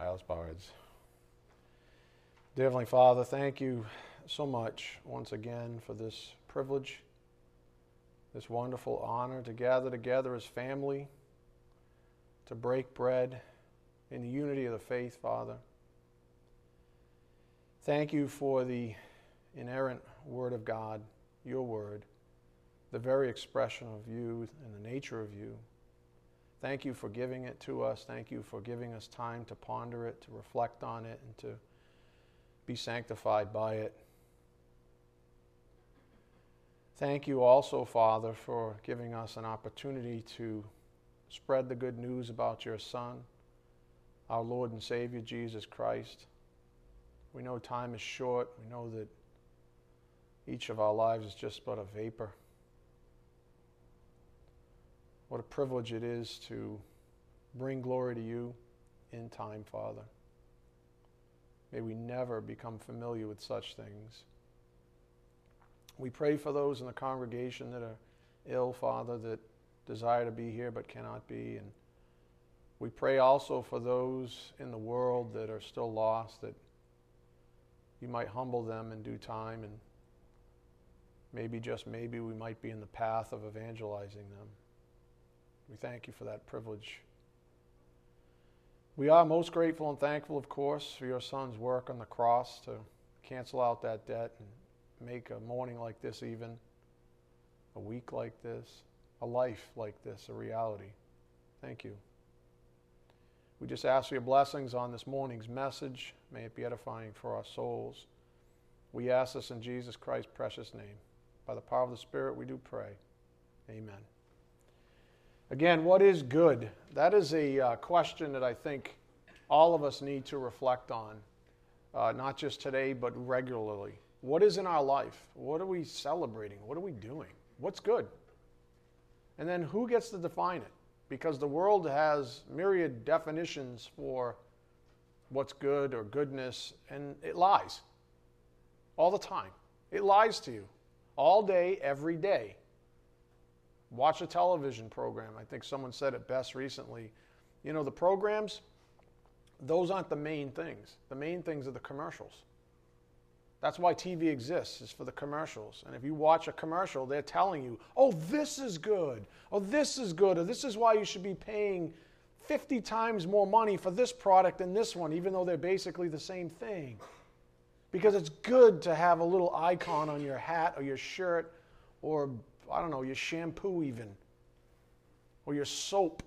Let's bow. Dear Heavenly Father, thank you so much once again for this privilege, this wonderful honor to gather together as family, to break bread in the unity of the faith, Father. Thank you for the inerrant Word of God, your Word, the very expression of you and the nature of you. Thank you for giving it to us. Thank you for giving us time to ponder it, to reflect on it, and to be sanctified by it. Thank you also, Father, for giving us an opportunity to spread the good news about your Son, our Lord and Savior, Jesus Christ. We know time is short. We know that each of our lives is just but a vapor. What a privilege it is to bring glory to you in time, Father. May we never become familiar with such things. We pray for those in the congregation that are ill, Father, that desire to be here but cannot be. And we pray also for those in the world that are still lost, that you might humble them in due time. And maybe, just maybe, we might be in the path of evangelizing them. We thank you for that privilege. We are most grateful and thankful, of course, for your son's work on the cross to cancel out that debt and make a morning like this, even a week like this, a life like this, a reality. Thank you. We just ask for your blessings on this morning's message. May it be edifying for our souls. We ask this in Jesus Christ's precious name. By the power of the Spirit, we do pray. Amen. Again, what is good? That is a uh, question that I think all of us need to reflect on, uh, not just today, but regularly. What is in our life? What are we celebrating? What are we doing? What's good? And then who gets to define it? Because the world has myriad definitions for what's good or goodness, and it lies all the time. It lies to you all day, every day. Watch a television program. I think someone said it best recently. You know, the programs, those aren't the main things. The main things are the commercials. That's why TV exists, is for the commercials. And if you watch a commercial, they're telling you, oh, this is good, oh, this is good, or this is why you should be paying 50 times more money for this product than this one, even though they're basically the same thing. Because it's good to have a little icon on your hat or your shirt or I don't know, your shampoo even, or your soap,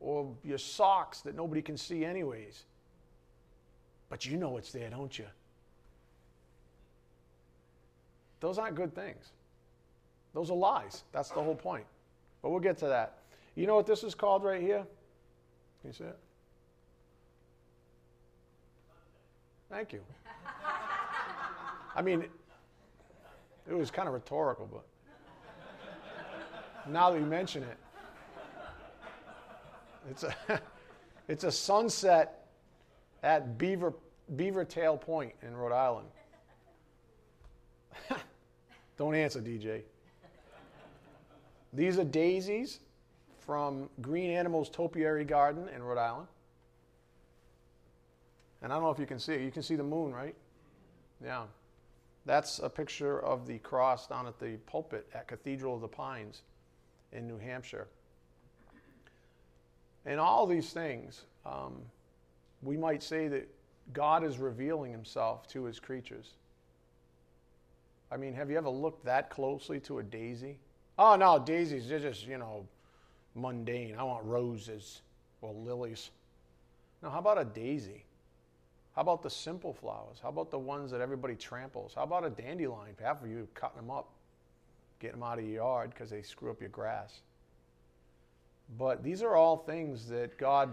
or your socks that nobody can see anyways. But you know it's there, don't you? Those aren't good things. Those are lies. That's the whole point. But we'll get to that. You know what this is called right here? Can you see it? Thank you. I mean, it was kind of rhetorical, but now that you mention it. It's a, it's a sunset at Beaver, Beaver Tail Point in Rhode Island. Don't answer, DJ. These are daisies from Green Animals Topiary Garden in Rhode Island. And I don't know if you can see it. You can see the moon, right? Yeah. That's a picture of the cross down at the pulpit at Cathedral of the Pines in New Hampshire. And all these things, um, we might say that God is revealing himself to his creatures. I mean, have you ever looked that closely to a daisy? Oh, no, daisies, they're just, you know, mundane. I want roses or lilies. Now, how about a daisy? How about the simple flowers? How about the ones that everybody tramples? How about a dandelion? Half of you cutting them up get them out of your yard because they screw up your grass. But these are all things that God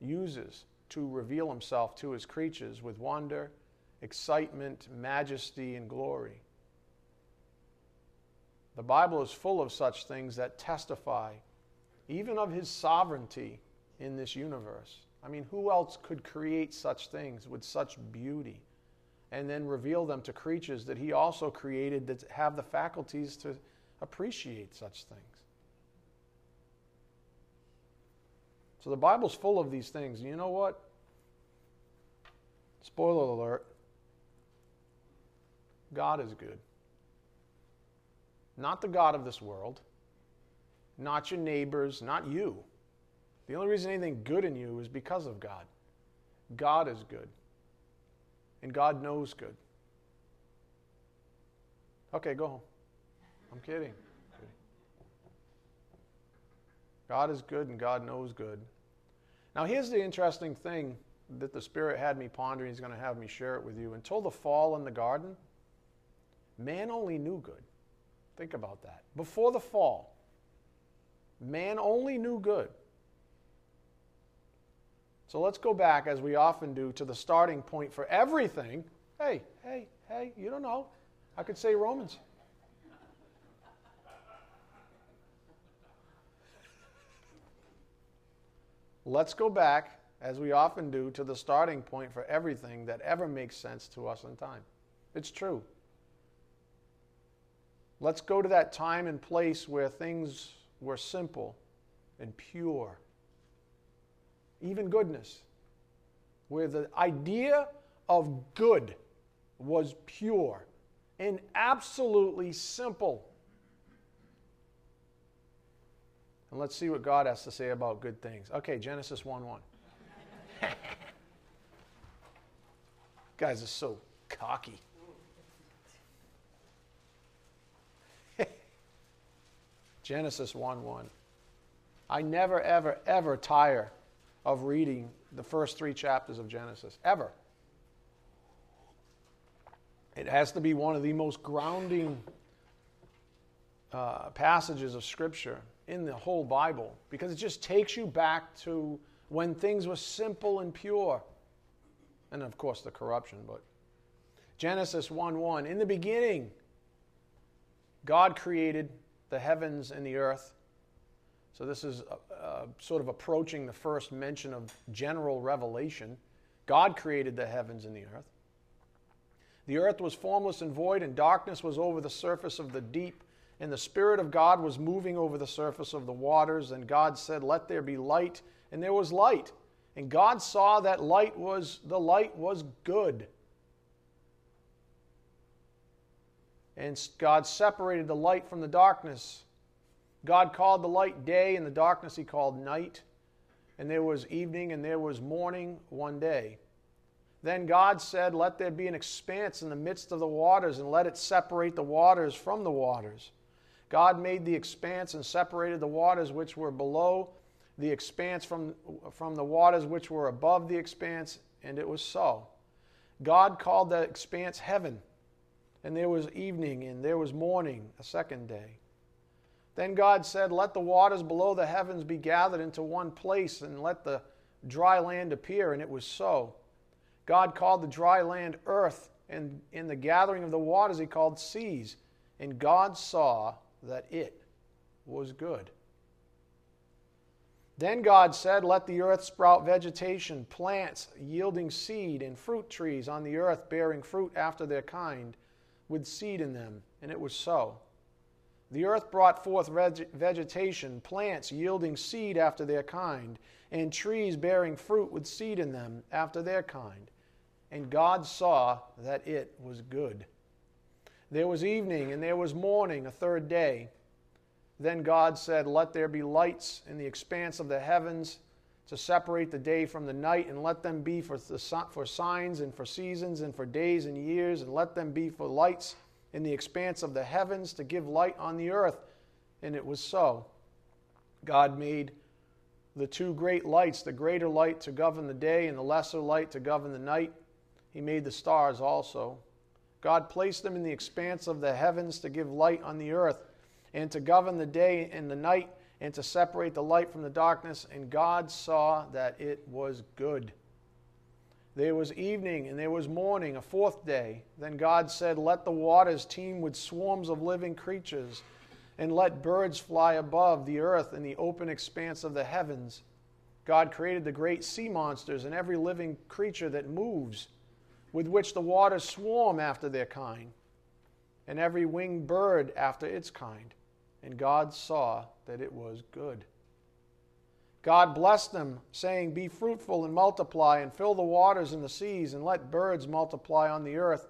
uses to reveal himself to his creatures with wonder, excitement, majesty, and glory. The Bible is full of such things that testify even of his sovereignty in this universe. I mean, who else could create such things with such beauty? And then reveal them to creatures that he also created that have the faculties to appreciate such things. So the Bible's full of these things. And you know what? Spoiler alert God is good. Not the God of this world, not your neighbors, not you. The only reason anything good in you is because of God. God is good. And God knows good. Okay, go home. I'm kidding. God is good and God knows good. Now, here's the interesting thing that the Spirit had me pondering. He's going to have me share it with you. Until the fall in the garden, man only knew good. Think about that. Before the fall, man only knew good. So let's go back, as we often do, to the starting point for everything. Hey, hey, hey, you don't know. I could say Romans. Let's go back, as we often do, to the starting point for everything that ever makes sense to us in time. It's true. Let's go to that time and place where things were simple and pure, even goodness, where the idea of good was pure and absolutely simple. And let's see what God has to say about good things. Okay, Genesis 1 1. Guys are so cocky. Genesis 1 1. I never, ever, ever tire of reading the first three chapters of Genesis. Ever. It has to be one of the most grounding uh, passages of Scripture in the whole Bible because it just takes you back to when things were simple and pure. And of course, the corruption, but Genesis 1 1. In the beginning, God created the heavens and the earth. So, this is uh, uh, sort of approaching the first mention of general revelation. God created the heavens and the earth. The earth was formless and void, and darkness was over the surface of the deep. And the Spirit of God was moving over the surface of the waters. And God said, Let there be light. And there was light. And God saw that light was, the light was good. And God separated the light from the darkness. God called the light day, and the darkness he called night. And there was evening and there was morning one day. Then God said, Let there be an expanse in the midst of the waters, and let it separate the waters from the waters. God made the expanse and separated the waters which were below the expanse from, from the waters which were above the expanse, and it was so. God called the expanse heaven. And there was evening, and there was morning, a second day. Then God said, Let the waters below the heavens be gathered into one place, and let the dry land appear. And it was so. God called the dry land earth, and in the gathering of the waters he called seas. And God saw that it was good. Then God said, Let the earth sprout vegetation, plants yielding seed, and fruit trees on the earth bearing fruit after their kind with seed in them, and it was so. The earth brought forth vegetation, plants yielding seed after their kind, and trees bearing fruit with seed in them after their kind. And God saw that it was good. There was evening and there was morning, a third day. Then God said, Let there be lights in the expanse of the heavens to separate the day from the night, and let them be for, the, for signs and for seasons and for days and years, and let them be for lights in the expanse of the heavens to give light on the earth. And it was so. God made the two great lights, the greater light to govern the day, and the lesser light to govern the night. He made the stars also. God placed them in the expanse of the heavens to give light on the earth, and to govern the day and the night and to separate the light from the darkness. And God saw that it was good. There was evening and there was morning, a fourth day. Then God said, Let the waters teem with swarms of living creatures, and let birds fly above the earth in the open expanse of the heavens. God created the great sea monsters and every living creature that moves, with which the waters swarm after their kind, and every winged bird after its kind. And God saw that it was good. God blessed them, saying, Be fruitful and multiply, and fill the waters and the seas, and let birds multiply on the earth.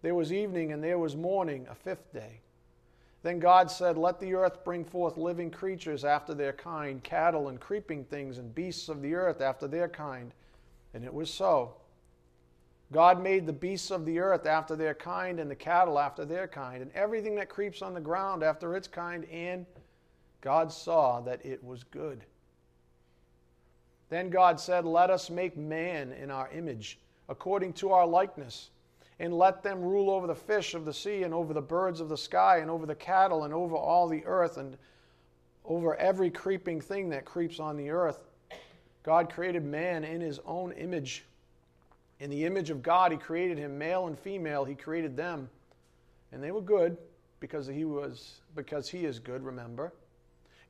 There was evening and there was morning, a fifth day. Then God said, Let the earth bring forth living creatures after their kind, cattle and creeping things, and beasts of the earth after their kind. And it was so. God made the beasts of the earth after their kind, and the cattle after their kind, and everything that creeps on the ground after its kind, and God saw that it was good. Then God said, Let us make man in our image, according to our likeness, and let them rule over the fish of the sea, and over the birds of the sky, and over the cattle, and over all the earth, and over every creeping thing that creeps on the earth. God created man in his own image. In the image of God, he created him, male and female, he created them. And they were good because he was because he is good, remember.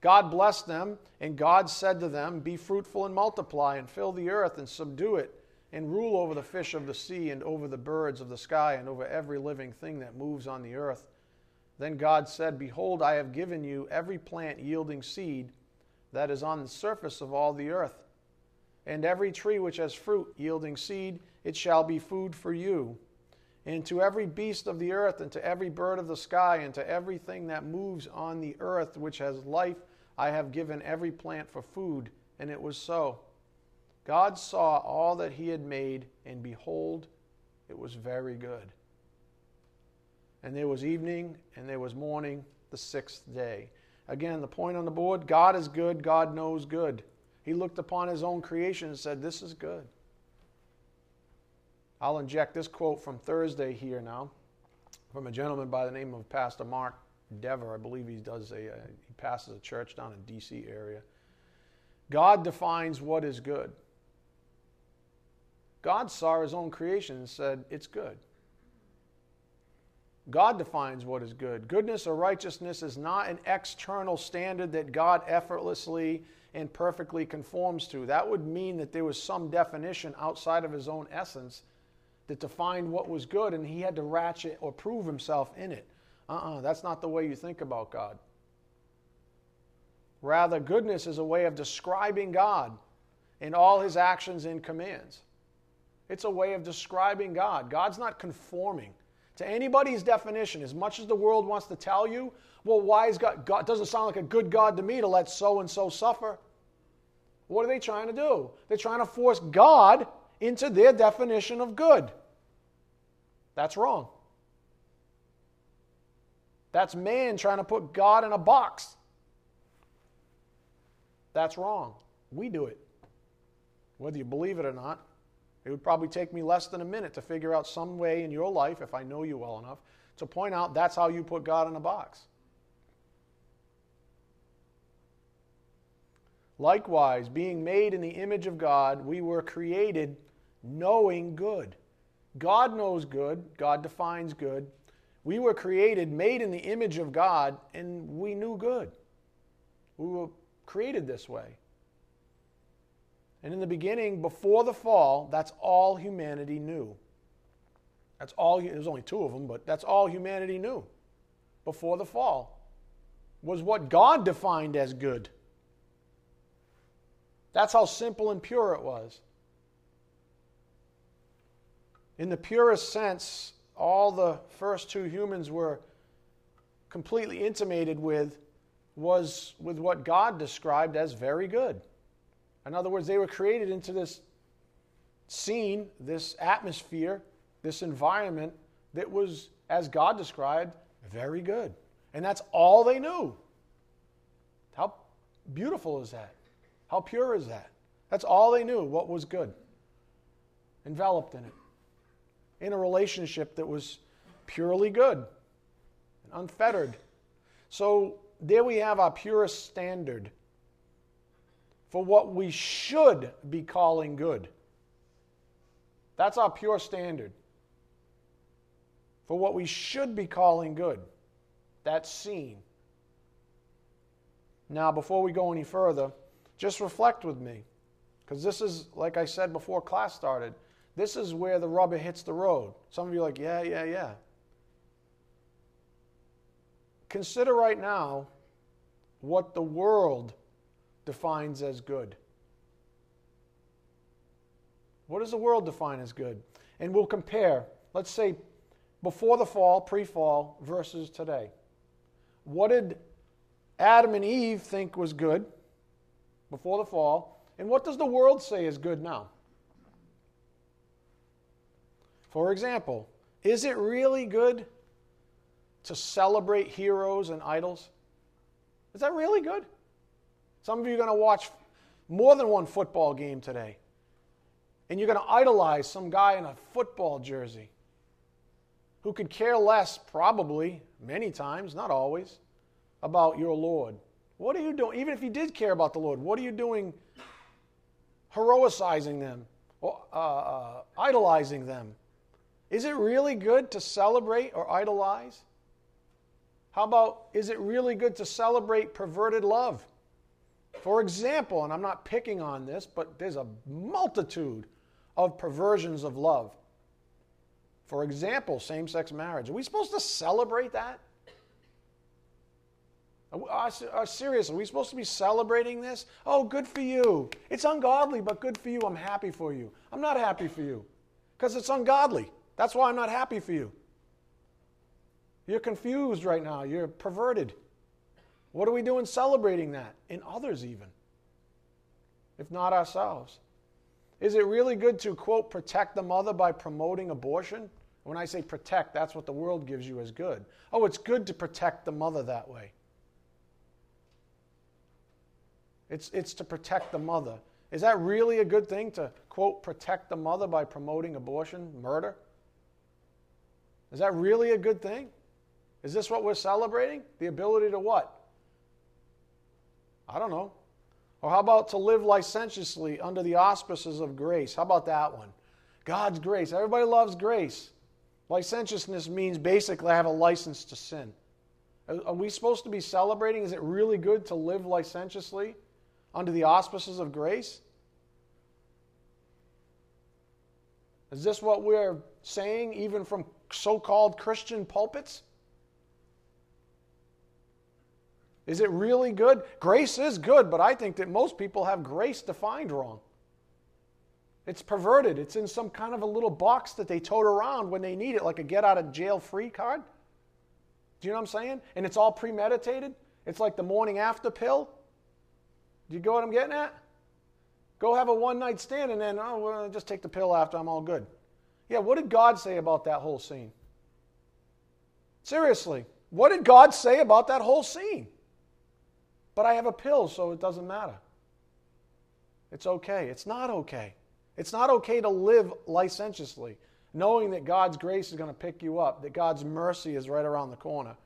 God blessed them, and God said to them, Be fruitful and multiply, and fill the earth and subdue it, and rule over the fish of the sea, and over the birds of the sky, and over every living thing that moves on the earth. Then God said, Behold, I have given you every plant yielding seed that is on the surface of all the earth, and every tree which has fruit yielding seed, it shall be food for you. And to every beast of the earth, and to every bird of the sky, and to everything that moves on the earth which has life, I have given every plant for food, and it was so. God saw all that he had made, and behold, it was very good. And there was evening, and there was morning, the sixth day. Again, the point on the board God is good, God knows good. He looked upon his own creation and said, This is good. I'll inject this quote from Thursday here now from a gentleman by the name of Pastor Mark Dever. I believe he does a, uh, he passes a church down in D.C. area. God defines what is good. God saw his own creation and said, It's good. God defines what is good. Goodness or righteousness is not an external standard that God effortlessly and perfectly conforms to. That would mean that there was some definition outside of his own essence that defined what was good and he had to ratchet or prove himself in it. Uh uh-uh, uh that's not the way you think about God. Rather, goodness is a way of describing God in all his actions and commands. It's a way of describing God. God's not conforming to anybody's definition. As much as the world wants to tell you, well, why is God, God doesn't sound like a good God to me to let so and so suffer. What are they trying to do? They're trying to force God into their definition of good. That's wrong. That's man trying to put God in a box. That's wrong. We do it. Whether you believe it or not, it would probably take me less than a minute to figure out some way in your life, if I know you well enough, to point out that's how you put God in a box. Likewise, being made in the image of God, we were created knowing good. God knows good, God defines good. We were created, made in the image of God, and we knew good. We were created this way. And in the beginning, before the fall, that's all humanity knew. That's all, there's only two of them, but that's all humanity knew before the fall, was what God defined as good. That's how simple and pure it was. In the purest sense, all the first two humans were completely intimated with was with what God described as very good. In other words, they were created into this scene, this atmosphere, this environment that was, as God described, very good. And that's all they knew. How beautiful is that? How pure is that? That's all they knew, what was good, enveloped in it in a relationship that was purely good and unfettered. So there we have our purest standard for what we should be calling good. That's our pure standard for what we should be calling good. That's seen. Now, before we go any further, just reflect with me, because this is, like I said before class started, this is where the rubber hits the road. Some of you are like, yeah, yeah, yeah. Consider right now what the world defines as good? What does the world define as good? And we'll compare, let's say, before the fall, pre fall, versus today. What did Adam and Eve think was good before the fall? And what does the world say is good now? For example, is it really good to celebrate heroes and idols? Is that really good? Some of you are going to watch more than one football game today, and you're going to idolize some guy in a football jersey who could care less, probably, many times, not always, about your Lord. What are you doing? Even if you did care about the Lord, what are you doing heroicizing them, or, uh, uh, idolizing them? Is it really good to celebrate or idolize? How about, is it really good to celebrate perverted love? For example, and I'm not picking on this, but there's a multitude of perversions of love. For example, same sex marriage. Are we supposed to celebrate that? Are, are, seriously, are we supposed to be celebrating this? Oh, good for you. It's ungodly, but good for you. I'm happy for you. I'm not happy for you because it's ungodly. That's why I'm not happy for you. You're confused right now. You're perverted. What are we doing celebrating that? In others, even, if not ourselves. Is it really good to, quote, protect the mother by promoting abortion? When I say protect, that's what the world gives you as good. Oh, it's good to protect the mother that way. It's, it's to protect the mother. Is that really a good thing to, quote, protect the mother by promoting abortion, murder? Is that really a good thing? Is this what we're celebrating? The ability to what? I don't know. Or how about to live licentiously under the auspices of grace? How about that one? God's grace. Everybody loves grace. Licentiousness means basically I have a license to sin. Are we supposed to be celebrating? Is it really good to live licentiously under the auspices of grace? Is this what we're saying even from so called Christian pulpits? Is it really good? Grace is good, but I think that most people have grace defined wrong. It's perverted. It's in some kind of a little box that they tote around when they need it, like a get out of jail free card. Do you know what I'm saying? And it's all premeditated. It's like the morning after pill. Do you get what I'm getting at? Go have a one night stand and then, oh, well, just take the pill after I'm all good. Yeah, what did God say about that whole scene? Seriously, what did God say about that whole scene? But I have a pill, so it doesn't matter. It's okay. It's not okay. It's not okay to live licentiously, knowing that God's grace is going to pick you up, that God's mercy is right around the corner.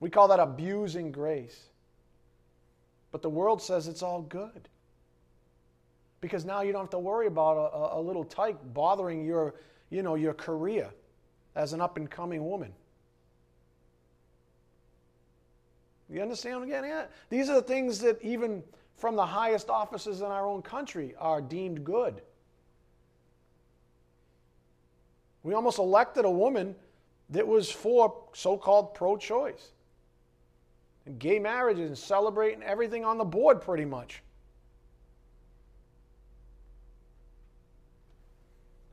We call that abusing grace. But the world says it's all good. Because now you don't have to worry about a, a little tyke bothering your, you know, your career as an up and coming woman. You understand what I'm getting at? These are the things that even from the highest offices in our own country are deemed good. We almost elected a woman that was for so called pro choice. And gay marriages and celebrating everything on the board pretty much.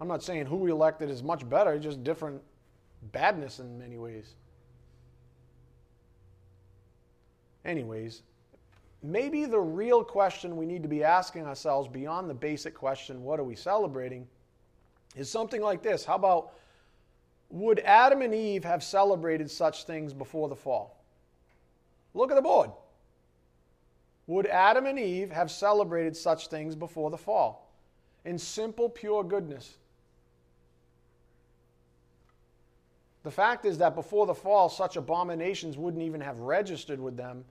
I'm not saying who we elected is much better, just different badness in many ways. Anyways, maybe the real question we need to be asking ourselves beyond the basic question, what are we celebrating, is something like this. How about, would Adam and Eve have celebrated such things before the fall? Look at the board. Would Adam and Eve have celebrated such things before the fall? In simple, pure goodness. The fact is that before the fall, such abominations wouldn't even have registered with them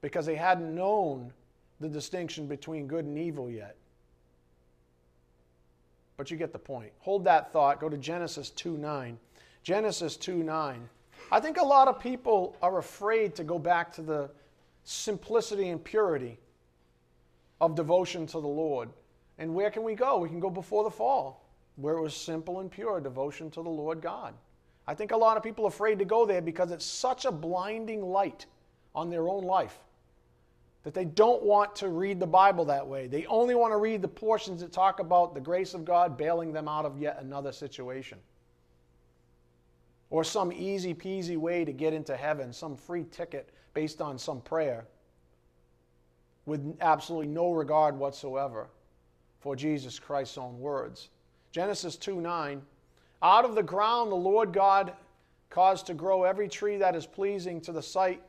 because they hadn't known the distinction between good and evil yet. But you get the point. Hold that thought. Go to Genesis 2 9. Genesis 2 9. I think a lot of people are afraid to go back to the simplicity and purity of devotion to the Lord. And where can we go? We can go before the fall, where it was simple and pure devotion to the Lord God. I think a lot of people are afraid to go there because it's such a blinding light on their own life. that they don't want to read the Bible that way. They only want to read the portions that talk about the grace of God bailing them out of yet another situation. Or some easy peasy way to get into heaven, some free ticket based on some prayer with absolutely no regard whatsoever for Jesus Christ's own words. Genesis 2 9. Out of the ground the Lord God caused to grow every tree that is pleasing to the sight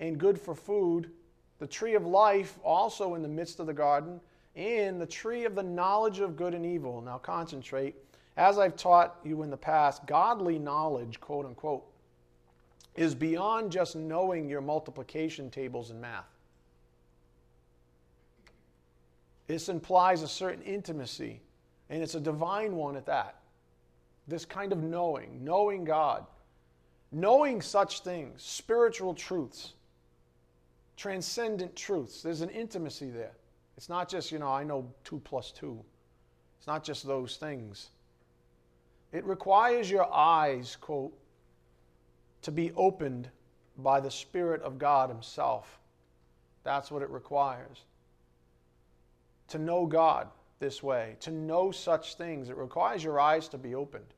and good for food the tree of life also in the midst of the garden, and the tree of the knowledge of good and evil. Now concentrate. As I've taught you in the past, godly knowledge, quote unquote, is beyond just knowing your multiplication tables in math. This implies a certain intimacy, and it's a divine one at that. This kind of knowing, knowing God, knowing such things, spiritual truths transcendent truths. There's an intimacy there. It's not just, you know, I know two plus two. It's not just those things. It requires your eyes, quote, to be opened by the Spirit of God Himself. That's what it requires. To know God this way, to know such things, it requires your eyes to be opened.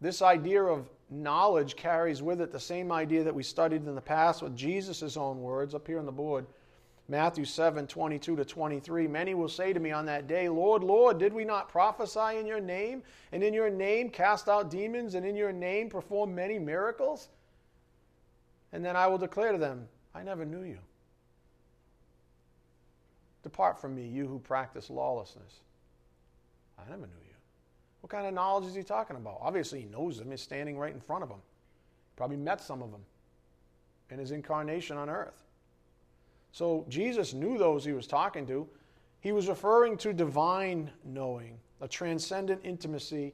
This idea of knowledge carries with it the same idea that we studied in the past with Jesus' own words up here on the board. Matthew 7 22 to 23. Many will say to me on that day, Lord, Lord, did we not prophesy in your name, and in your name cast out demons, and in your name perform many miracles? And then I will declare to them, I never knew you. Depart from me, you who practice lawlessness. I never knew you. What kind of knowledge is he talking about? Obviously, he knows them. He's standing right in front of them. Probably met some of them in his incarnation on earth. So Jesus knew those he was talking to. He was referring to divine knowing, a transcendent intimacy,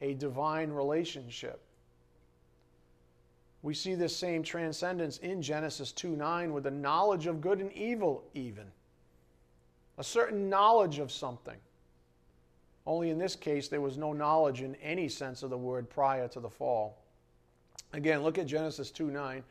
a divine relationship. We see this same transcendence in Genesis 2 9 with the knowledge of good and evil, even. A certain knowledge of something. Only in this case, there was no knowledge in any sense of the word prior to the fall. Again, look at Genesis 2 9.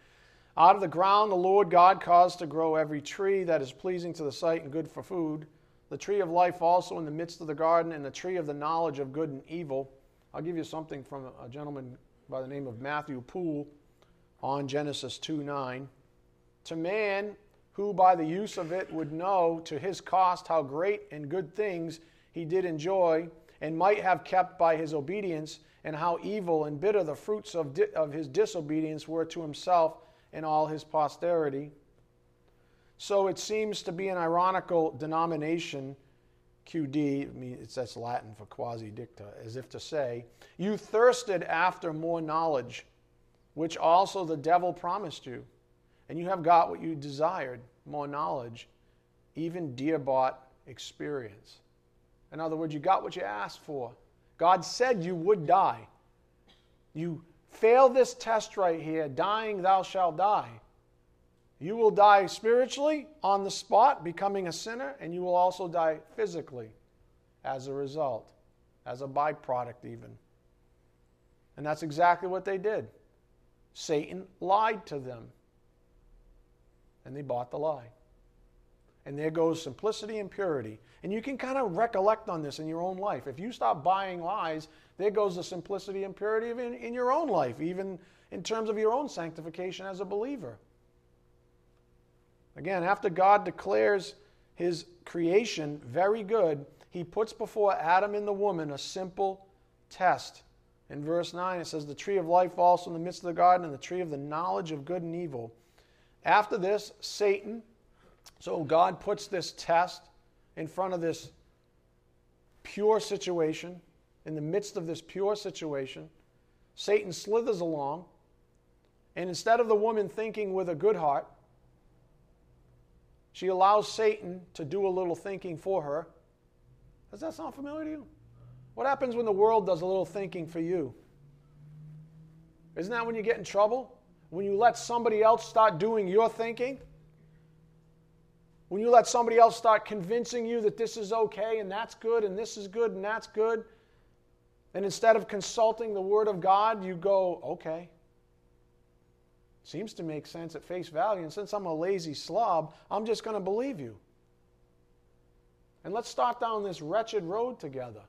Out of the ground the Lord God caused to grow every tree that is pleasing to the sight and good for food, the tree of life also in the midst of the garden, and the tree of the knowledge of good and evil. I'll give you something from a gentleman by the name of Matthew Poole on Genesis 2 9. To man who by the use of it would know to his cost how great and good things he did enjoy and might have kept by his obedience, and how evil and bitter the fruits of, di- of his disobedience were to himself and all his posterity. So it seems to be an ironical denomination, QD, I mean, it's, that's Latin for quasi dicta, as if to say, You thirsted after more knowledge, which also the devil promised you, and you have got what you desired more knowledge, even dear bought experience. In other words, you got what you asked for. God said you would die. You fail this test right here, dying, thou shalt die. You will die spiritually on the spot, becoming a sinner, and you will also die physically as a result, as a byproduct, even. And that's exactly what they did. Satan lied to them, and they bought the lie. And there goes simplicity and purity. And you can kind of recollect on this in your own life. If you stop buying lies, there goes the simplicity and purity in, in your own life, even in terms of your own sanctification as a believer. Again, after God declares his creation very good, he puts before Adam and the woman a simple test. In verse 9, it says, The tree of life also in the midst of the garden, and the tree of the knowledge of good and evil. After this, Satan, so God puts this test in front of this pure situation, in the midst of this pure situation. Satan slithers along, and instead of the woman thinking with a good heart, she allows Satan to do a little thinking for her. Does that sound familiar to you? What happens when the world does a little thinking for you? Isn't that when you get in trouble? When you let somebody else start doing your thinking? When you let somebody else start convincing you that this is okay and that's good and this is good and that's good, and instead of consulting the Word of God, you go, okay. Seems to make sense at face value. And since I'm a lazy slob, I'm just going to believe you. And let's start down this wretched road together.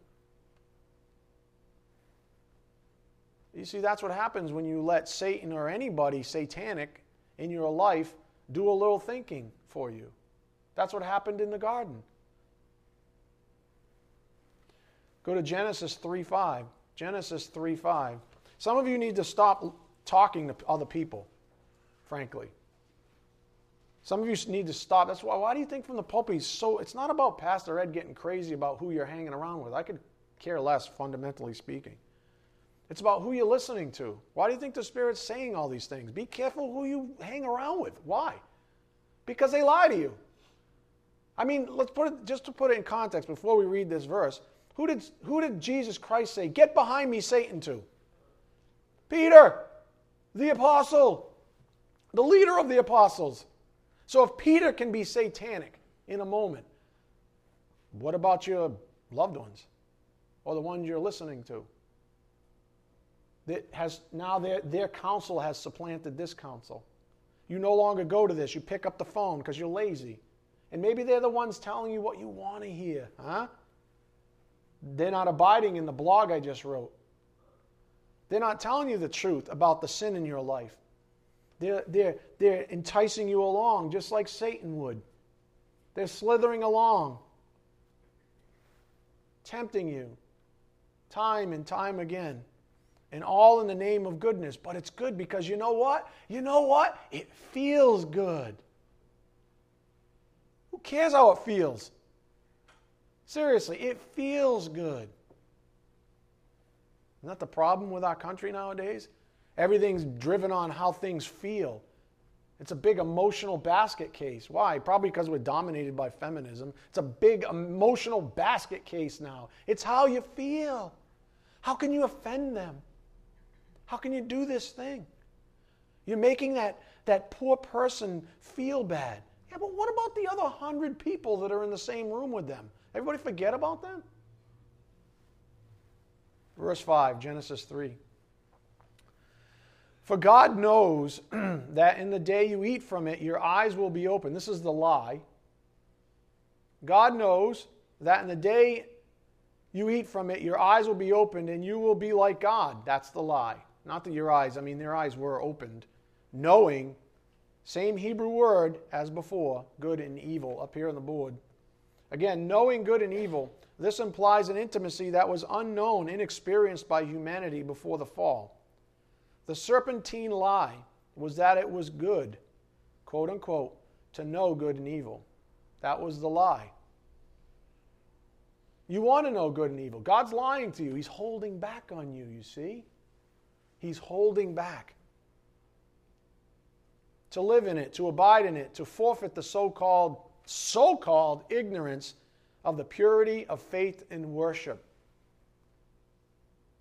You see, that's what happens when you let Satan or anybody satanic in your life do a little thinking for you. That's what happened in the garden. Go to Genesis 3:5. Genesis 3:5. Some of you need to stop talking to other people, frankly. Some of you need to stop. That's why. Why do you think from the pulpit? So it's not about Pastor Ed getting crazy about who you're hanging around with. I could care less, fundamentally speaking. It's about who you're listening to. Why do you think the Spirit's saying all these things? Be careful who you hang around with. Why? Because they lie to you. I mean, let's put it just to put it in context before we read this verse. Who did, who did Jesus Christ say, Get behind me, Satan, to? Peter, the apostle, the leader of the apostles. So if Peter can be satanic in a moment, what about your loved ones or the ones you're listening to? That has now their, their counsel has supplanted this counsel. You no longer go to this. You pick up the phone because you're lazy. And maybe they're the ones telling you what you want to hear, huh? They're not abiding in the blog I just wrote. They're not telling you the truth about the sin in your life. They're, they're, they're enticing you along just like Satan would. They're slithering along, tempting you time and time again. And all in the name of goodness. But it's good because you know what? You know what? It feels good. Who cares how it feels? Seriously, it feels good. Isn't that the problem with our country nowadays? Everything's driven on how things feel. It's a big emotional basket case. Why? Probably because we're dominated by feminism. It's a big emotional basket case now. It's how you feel. How can you offend them? How can you do this thing? You're making that, that poor person feel bad. Yeah, but what about the other hundred people that are in the same room with them? Everybody forget about them? Verse 5, Genesis 3. For God knows that in the day you eat from it, your eyes will be open. This is the lie. God knows that in the day you eat from it, your eyes will be opened and you will be like God. That's the lie. Not that your eyes, I mean, their eyes were opened. Knowing, same Hebrew word as before, good and evil, up here on the board. Again, knowing good and evil, this implies an intimacy that was unknown, inexperienced by humanity before the fall. The serpentine lie was that it was good, quote unquote, to know good and evil. That was the lie. You want to know good and evil. God's lying to you. He's holding back on you, you see? He's holding back. To live in it, to abide in it, to forfeit the so called, so called ignorance of the purity of faith and worship.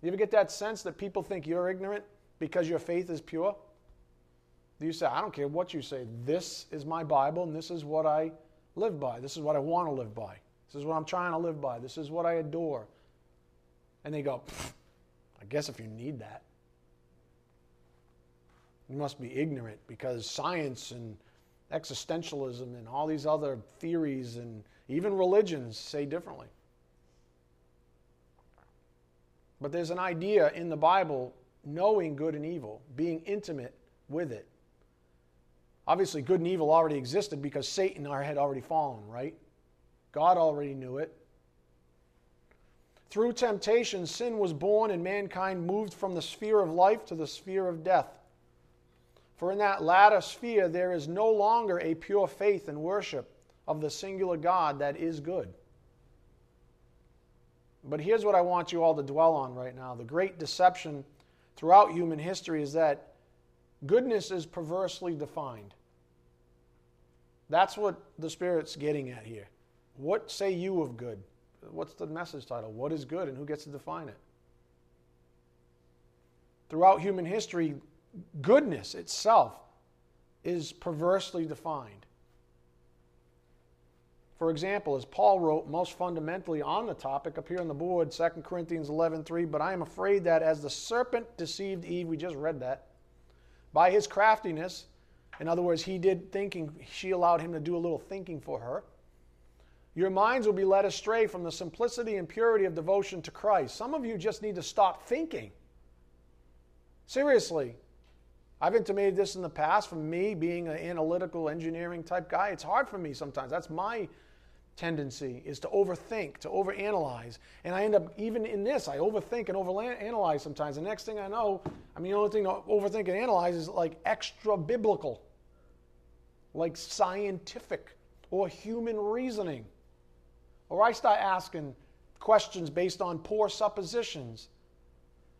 Do you ever get that sense that people think you're ignorant? because your faith is pure? Do you say, I don't care what you say, this is my Bible and this is what I live by. This is what I want to live by. This is what I'm trying to live by. This is what I adore. And they go, I guess if you need that, you must be ignorant because science and existentialism and all these other theories and even religions say differently. But there's an idea in the Bible knowing good and evil, being intimate with it. Obviously, good and evil already existed because Satan had already fallen, right? God already knew it. Through temptation, sin was born and mankind moved from the sphere of life to the sphere of death. For in that latter sphere, there is no longer a pure faith and worship of the singular God that is good. But here's what I want you all to dwell on right now the great deception throughout human history is that goodness is perversely defined. That's what the Spirit's getting at here. What say you of good? What's the message title? What is good and who gets to define it? Throughout human history, goodness itself is perversely defined. For example, as Paul wrote most fundamentally on the topic up here on the board, 2 Corinthians 11:3, but I am afraid that as the serpent deceived Eve, we just read that, by his craftiness. In other words, he did thinking, she allowed him to do a little thinking for her. Your minds will be led astray from the simplicity and purity of devotion to Christ. Some of you just need to stop thinking. Seriously. I've intimated this in the past from me being an analytical engineering type guy. It's hard for me sometimes. That's my tendency is to overthink, to overanalyze. And I end up, even in this, I overthink and overanalyze sometimes. The next thing I know, I mean, the only thing to overthink and analyze is like extra biblical, like scientific or human reasoning. Or I start asking questions based on poor suppositions,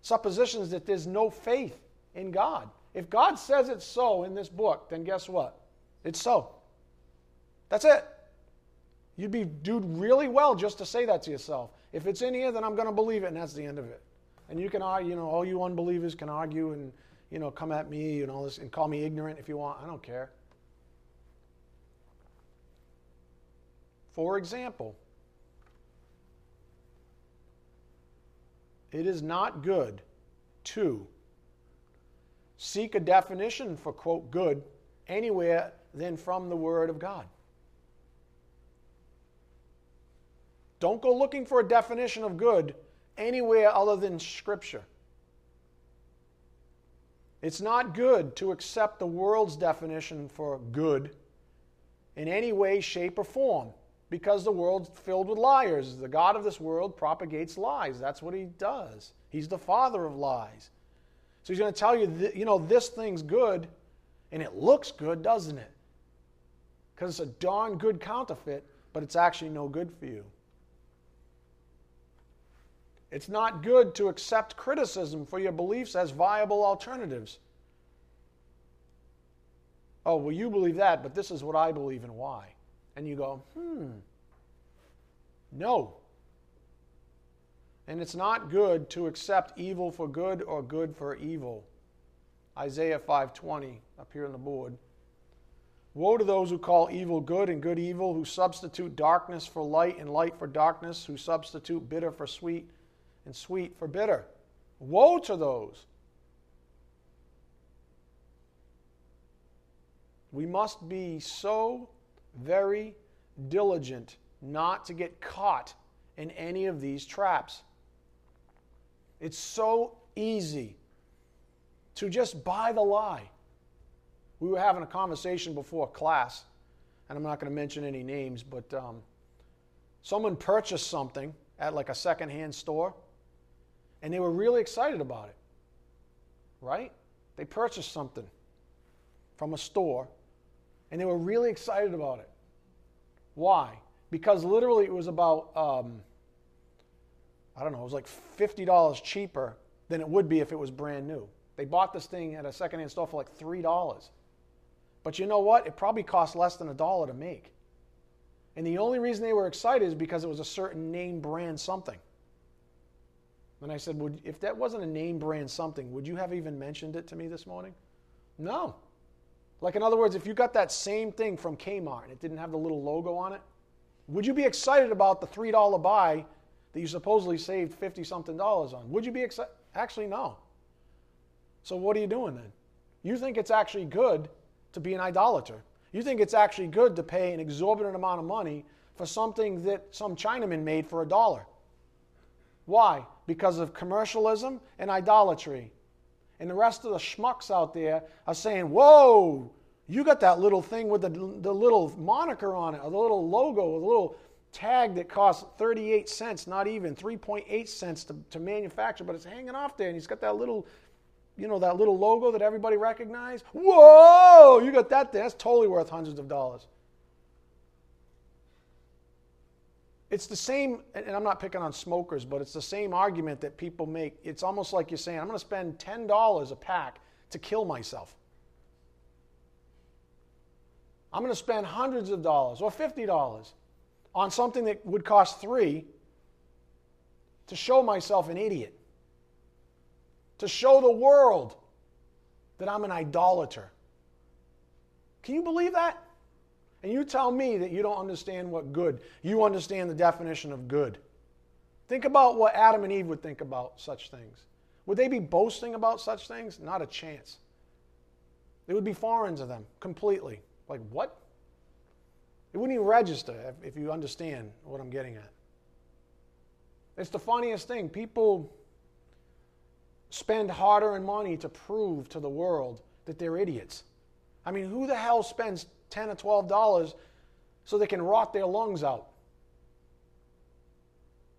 suppositions that there's no faith in God. If God says it's so in this book, then guess what? It's so. That's it. You'd be do really well just to say that to yourself. If it's in here, then I'm going to believe it, and that's the end of it. And you can argue, you know, all you unbelievers can argue and, you know, come at me and all this and call me ignorant if you want. I don't care. For example, it is not good to seek a definition for, quote, good anywhere than from the Word of God. Don't go looking for a definition of good anywhere other than Scripture. It's not good to accept the world's definition for good in any way, shape, or form because the world's filled with liars. The God of this world propagates lies. That's what he does. He's the father of lies. So he's going to tell you, that, you know, this thing's good, and it looks good, doesn't it? Because it's a darn good counterfeit, but it's actually no good for you. It's not good to accept criticism for your beliefs as viable alternatives. Oh, well, you believe that, but this is what I believe and why. And you go, hmm, no. And it's not good to accept evil for good or good for evil. Isaiah 5:20 up here on the board. Woe to those who call evil good and good evil, who substitute darkness for light and light for darkness, who substitute bitter for sweet and sweet for bitter. Woe to those. We must be so very diligent not to get caught in any of these traps. It's so easy to just buy the lie. We were having a conversation before class, and I'm not going to mention any names, but um, someone purchased something at like a secondhand store, and they were really excited about it. Right? They purchased something from a store, and they were really excited about it. Why? Because literally it was about um, I don't know, it was like $50 cheaper than it would be if it was brand new. They bought this thing at a secondhand store for like $3. But you know what? It probably cost less than a dollar to make. And the only reason they were excited is because it was a certain name brand something. And I said, would, if that wasn't a name brand something, would you have even mentioned it to me this morning? No. Like, in other words, if you got that same thing from Kmart and it didn't have the little logo on it, would you be excited about the $3 buy that you supposedly saved 50 something dollars on. Would you be excited? Actually, no. So what are you doing then? You think it's actually good to be an idolater. You think it's actually good to pay an exorbitant amount of money for something that some Chinaman made for a dollar. Why? Because of commercialism and idolatry. And the rest of the schmucks out there are saying, whoa, you got that little thing with the, the little moniker on it, or the little logo, or the little tag that costs 38 cents, not even 3.8 cents to, to manufacture, but it's hanging off there, and he's got that little, you know, that little logo that everybody recognizes. Whoa, you got that there. That's totally worth hundreds of dollars. It's the same, and I'm not picking on smokers, but it's the same argument that people make. It's almost like you're saying, I'm going to spend $10 a pack to kill myself. I'm going to spend hundreds of dollars or $50 on something that would cost three to show myself an idiot, to show the world that I'm an idolater. Can you believe that? And you tell me that you don't understand what good, you understand the definition of good. Think about what Adam and Eve would think about such things. Would they be boasting about such things? Not a chance. It would be foreign to them completely. Like, what? It wouldn't even register if, you understand what I'm getting at. It's the funniest thing. People spend hard earned money to prove to the world that they're idiots. I mean, who the hell spends 10 or 12 dollars so they can rot their lungs out?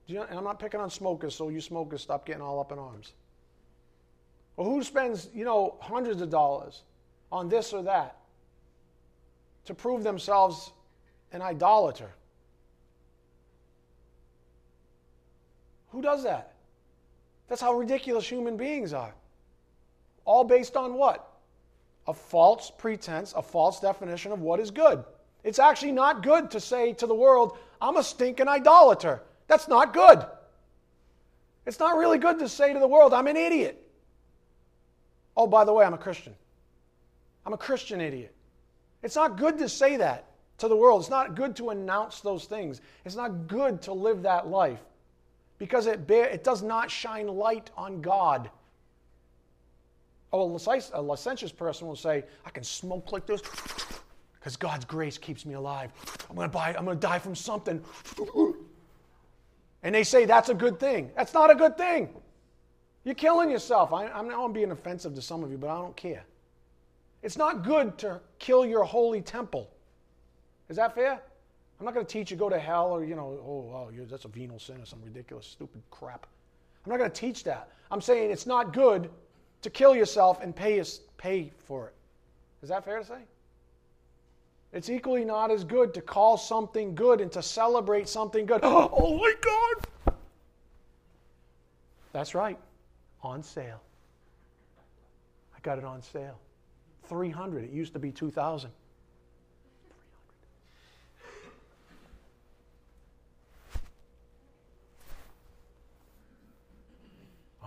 You know, I'm not picking on smokers, so you smokers stop getting all up in arms. Or who spends, you know, hundreds of dollars on this or that to prove themselves an idolater? Who does that? That's how ridiculous human beings are. All based on what? A false pretense, a false definition of what is good. It's actually not good to say to the world, I'm a stinking idolater. That's not good. It's not really good to say to the world, I'm an idiot. Oh, by the way, I'm a Christian. I'm a Christian idiot. It's not good to say that to the world. It's not good to announce those things. It's not good to live that life because it, bear, it does not shine light on God. Oh, a licentious person will say, I can smoke like this because God's grace keeps me alive. I'm going to I'm going to die from something. And they say that's a good thing. That's not a good thing. You're killing yourself. I, I know I'm being offensive to some of you, but I don't care. It's not good to kill your holy temple. Is that fair? I'm not going to teach you go to hell or, you know, oh, oh that's a venial sin or some ridiculous, stupid crap. I'm not going to teach that. I'm saying it's not good to kill yourself and pay, pay for it. Is that fair to say? It's equally not as good to call something good and to celebrate something good. Oh my God! That's right. On sale. I got it on sale. 300. It used to be 2000.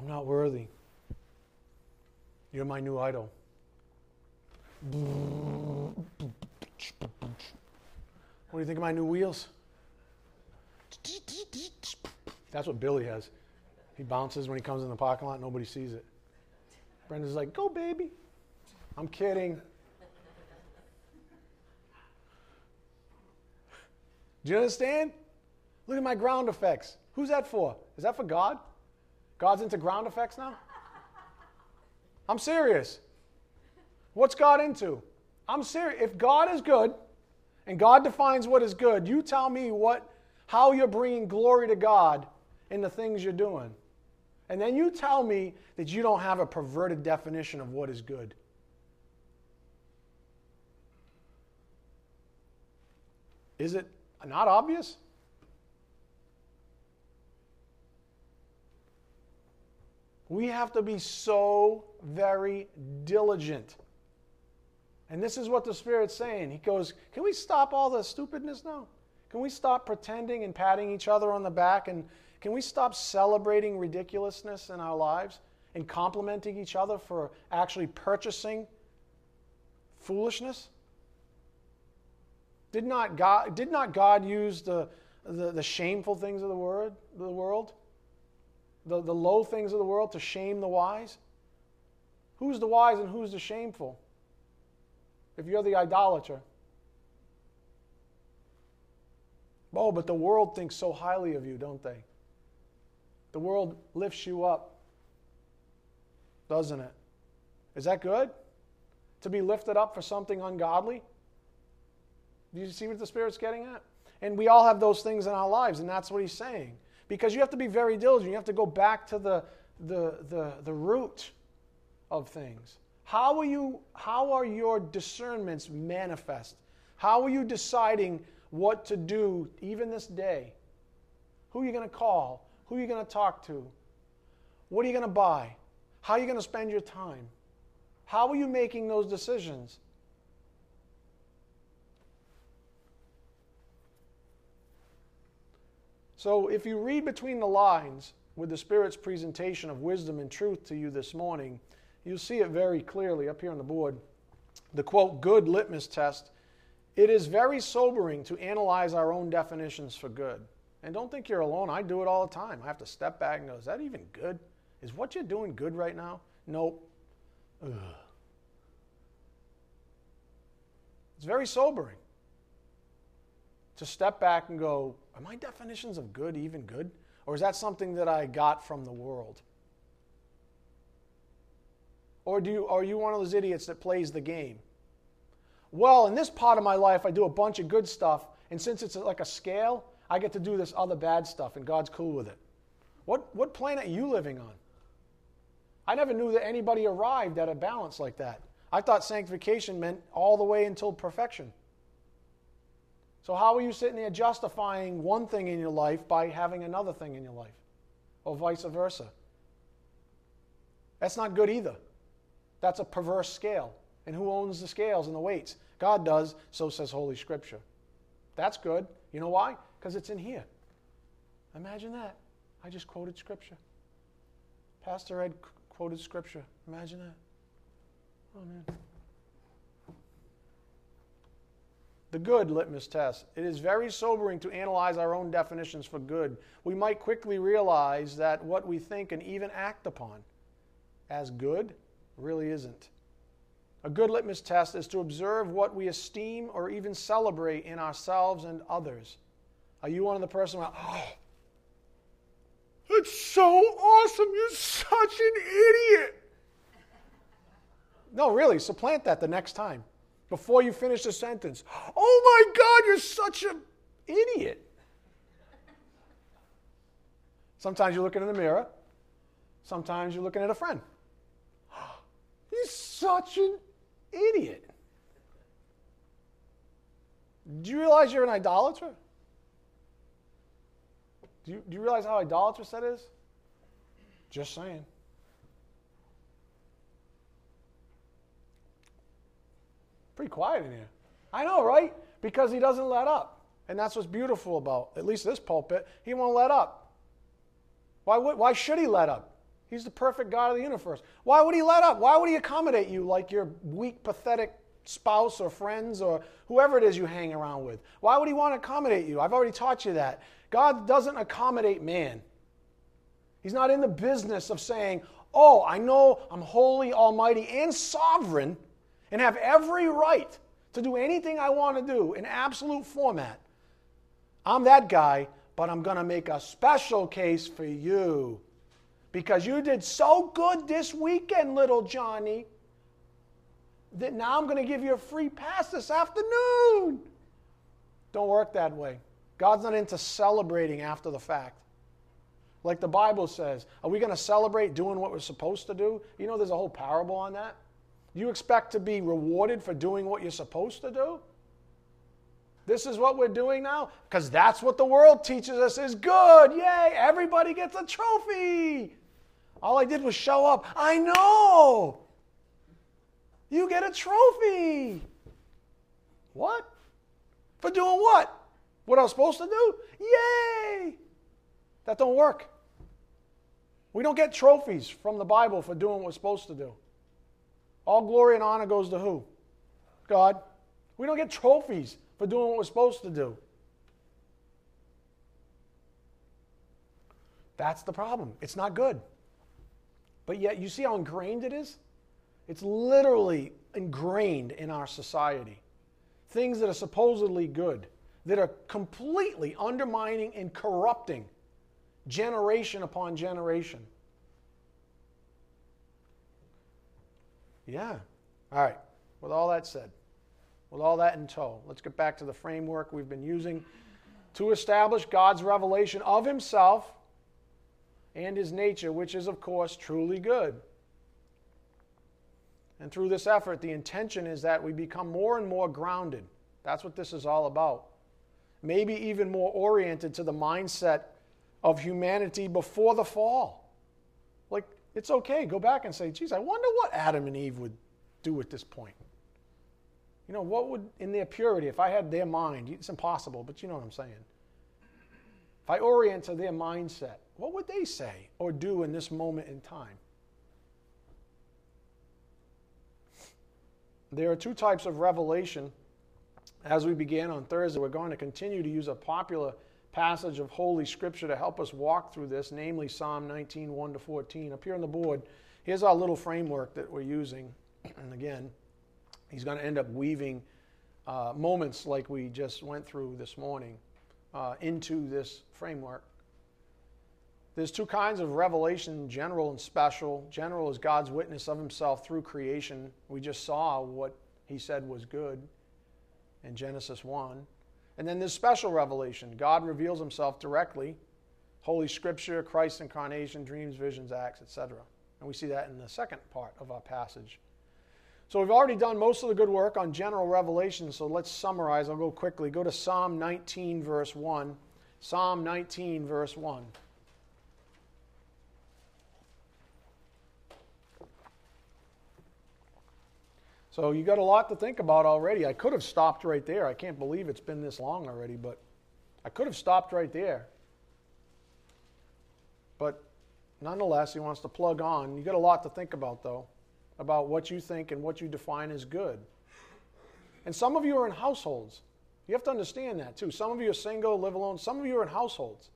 I'm not worthy. You're my new idol. What do you think of my new wheels? That's what Billy has. He bounces when he comes in the parking lot, nobody sees it. Brenda's like, go, baby. I'm kidding. Do you understand? Look at my ground effects. Who's that for? Is that for God? God's into ground effects now? I'm serious. What's God into? I'm serious. If God is good, and God defines what is good, you tell me what, how you're bringing glory to God in the things you're doing. And then you tell me that you don't have a perverted definition of what is good. Is it not obvious? We have to be so very diligent and this is what the Spirit's saying. He goes, Can we stop all the stupidness now? Can we stop pretending and patting each other on the back? And can we stop celebrating ridiculousness in our lives and complimenting each other for actually purchasing foolishness? Did not God, did not God use the, the, the shameful things of the, word, the world, the, the low things of the world to shame the wise? Who's the wise and who's the shameful? if you're the idolater. Oh, but the world thinks so highly of you, don't they? The world lifts you up, doesn't it? Is that good? To be lifted up for something ungodly? Do you see what the Spirit's getting at? And we all have those things in our lives, and that's what he's saying. Because you have to be very diligent. You have to go back to the, the, the, the root of things. How are, you, how are your discernments manifest? How are you deciding what to do even this day? Who are you going to call? Who are you going to talk to? What are you going to buy? How are you going to spend your time? How are you making those decisions? So, if you read between the lines with the Spirit's presentation of wisdom and truth to you this morning, you'll see it very clearly up here on the board. The quote, good litmus test. It is very sobering to analyze our own definitions for good. And don't think you're alone. I do it all the time. I have to step back and go, is that even good? Is what you're doing good right now? Nope. Ugh. It's very sobering to step back and go, Are my definitions of good even good? Or is that something that I got from the world? Or do you, are you one of those idiots that plays the game? Well, in this part of my life, I do a bunch of good stuff, and since it's like a scale, I get to do this other bad stuff, and God's cool with it. What, what planet are you living on? I never knew that anybody arrived at a balance like that. I thought sanctification meant all the way until perfection. So, how are you sitting there justifying one thing in your life by having another thing in your life? Or vice versa? That's not good either. That's a perverse scale. And who owns the scales and the weights? God does, so says Holy Scripture. That's good. You know why? Because it's in here. Imagine that. I just quoted Scripture. Pastor Ed quoted Scripture. Imagine that. Oh, man. The good litmus test. It is very sobering to analyze our own definitions for good. We might quickly realize that what we think and even act upon as good really isn't. A good litmus test is to observe what we esteem or even celebrate in ourselves and others. Are you one of the person who, oh, it's so awesome, you're such an idiot? No, really, supplant that the next time before you finish the sentence. Oh my God, you're such an idiot. Sometimes you're looking in the mirror, sometimes you're looking at a friend. He's such an idiot. Do you realize you're an idolater? Do you, do you realize how idolatrous that is? Just saying. Pretty quiet in here. I know, right? Because he doesn't let up. And that's what's beautiful about, at least this pulpit. He won't let up. Why, would, why should he let up? He's the perfect God of the universe. Why would he let up? Why would he accommodate you like your weak, pathetic spouse or friends or whoever it is you hang around with? Why would he want to accommodate you? I've already taught you that. God doesn't accommodate man. He's not in the business of saying, Oh, I know I'm holy, almighty, and sovereign and have every right to do anything I want to do in absolute format. I'm that guy, but I'm going to make a special case for you because you did so good this weekend, little Johnny, that now I'm going to give you a free pass this afternoon. Don't work that way. God's not into celebrating after the fact. Like the Bible says, are we going to celebrate doing what we're supposed to do? You know, there's a whole parable on that. You expect to be rewarded for doing what you're supposed to do? This is what we're doing now? Because that's what the world teaches us is good. Yay, everybody gets a trophy. All I did was show up. I know. You get a trophy. What? For doing what? What I was supposed to do? Yay! That don't work. We don't get trophies from the Bible for doing what we're supposed to do. All glory and honor goes to who? God. We don't get trophies for doing what we're supposed to do. That's the problem. It's not good. But yet, you see how ingrained it is? It's literally ingrained in our society. Things that are supposedly good, that are completely undermining and corrupting generation upon generation. Yeah. All right. With all that said, with all that in tow, let's get back to the framework we've been using to establish God's revelation of Himself and His nature, which is, of course, truly good. And through this effort, the intention is that we become more and more grounded. That's what this is all about. Maybe even more oriented to the mindset of humanity before the fall. It's okay. Go back and say, geez, I wonder what Adam and Eve would do at this point. You know, what would, in their purity, if I had their mind, it's impossible, but you know what I'm saying. If I orient to their mindset, what would they say or do in this moment in time? There are two types of revelation. As we began on Thursday, we're going to continue to use a popular passage of Holy Scripture to help us walk through this, namely Psalm 19, 1 to 14. Up here on the board, here's our little framework that we're using. And again, he's going to end up weaving uh, moments like we just went through this morning uh, into this framework. There's two kinds of revelation general and special. General is God's witness of himself through creation. We just saw what he said was good in Genesis 1. And then there's special revelation. God reveals himself directly Holy Scripture, Christ's incarnation, dreams, visions, acts, etc. And we see that in the second part of our passage. So we've already done most of the good work on general revelation, so let's summarize. I'll go quickly. Go to Psalm 19, verse 1. Psalm 19, verse 1. So you got a lot to think about already. I could have stopped right there. I can't believe it's been this long already, but I could have stopped right there. But nonetheless, he wants to plug on. You got a lot to think about though, about what you think and what you define as good. And some of you are in households. You have to understand that too. Some of you are single, live alone. Some of you are in households,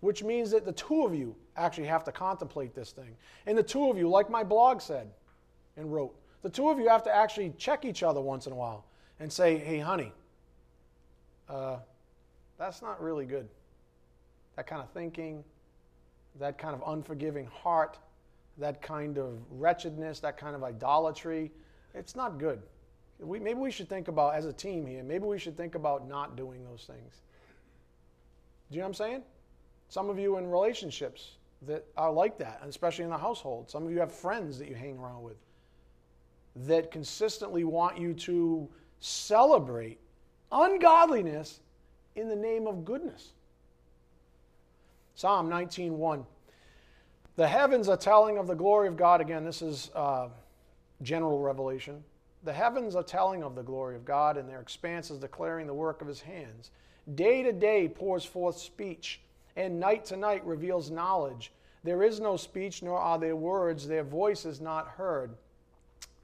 which means that the two of you actually have to contemplate this thing. And the two of you, like my blog said and wrote, the two of you have to actually check each other once in a while and say, hey, honey, uh, that's not really good. That kind of thinking, that kind of unforgiving heart, that kind of wretchedness, that kind of idolatry, it's not good. We, maybe we should think about, as a team here, maybe we should think about not doing those things. Do you know what I'm saying? Some of you in relationships that are like that, especially in the household. Some of you have friends that you hang around with that consistently want you to celebrate ungodliness in the name of goodness. Psalm 19:1. The heavens are telling of the glory of God. Again, this is uh, general revelation. The heavens are telling of the glory of God, and their expanse is declaring the work of his hands. Day to day pours forth speech, and night to night reveals knowledge. There is no speech, nor are there words. Their voice is not heard.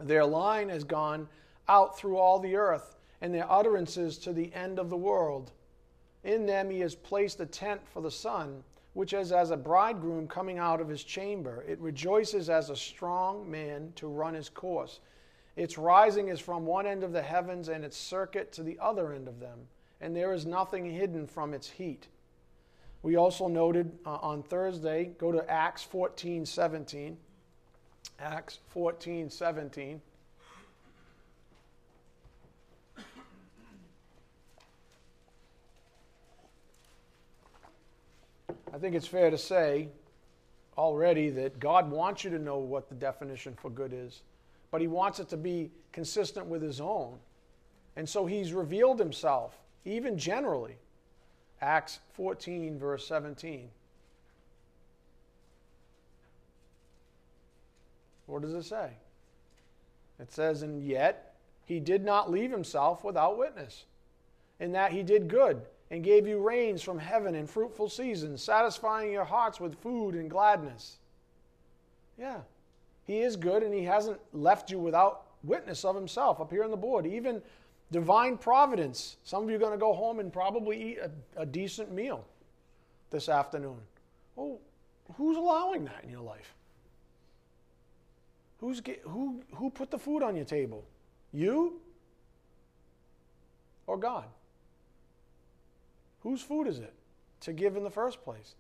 Their line has gone out through all the earth, and their utterances to the end of the world. In them he has placed a tent for the sun, which is as a bridegroom coming out of his chamber. It rejoices as a strong man to run his course. Its rising is from one end of the heavens, and its circuit to the other end of them, and there is nothing hidden from its heat. We also noted uh, on Thursday, go to Acts 14 17. Acts 14 17. I think it's fair to say already that God wants you to know what the definition for good is, but He wants it to be consistent with His own. And so He's revealed Himself, even generally. Acts 14, verse 17. What does it say? It says, And yet he did not leave himself without witness, in that he did good and gave you rains from heaven and fruitful seasons, satisfying your hearts with food and gladness. Yeah, he is good and he hasn't left you without witness of himself up here on the board. Even divine providence. Some of you are going to go home and probably eat a, a decent meal this afternoon. Well, who's allowing that in your life? Who's get, who, who put the food on your table? You or God? Whose food is it to give in the first place?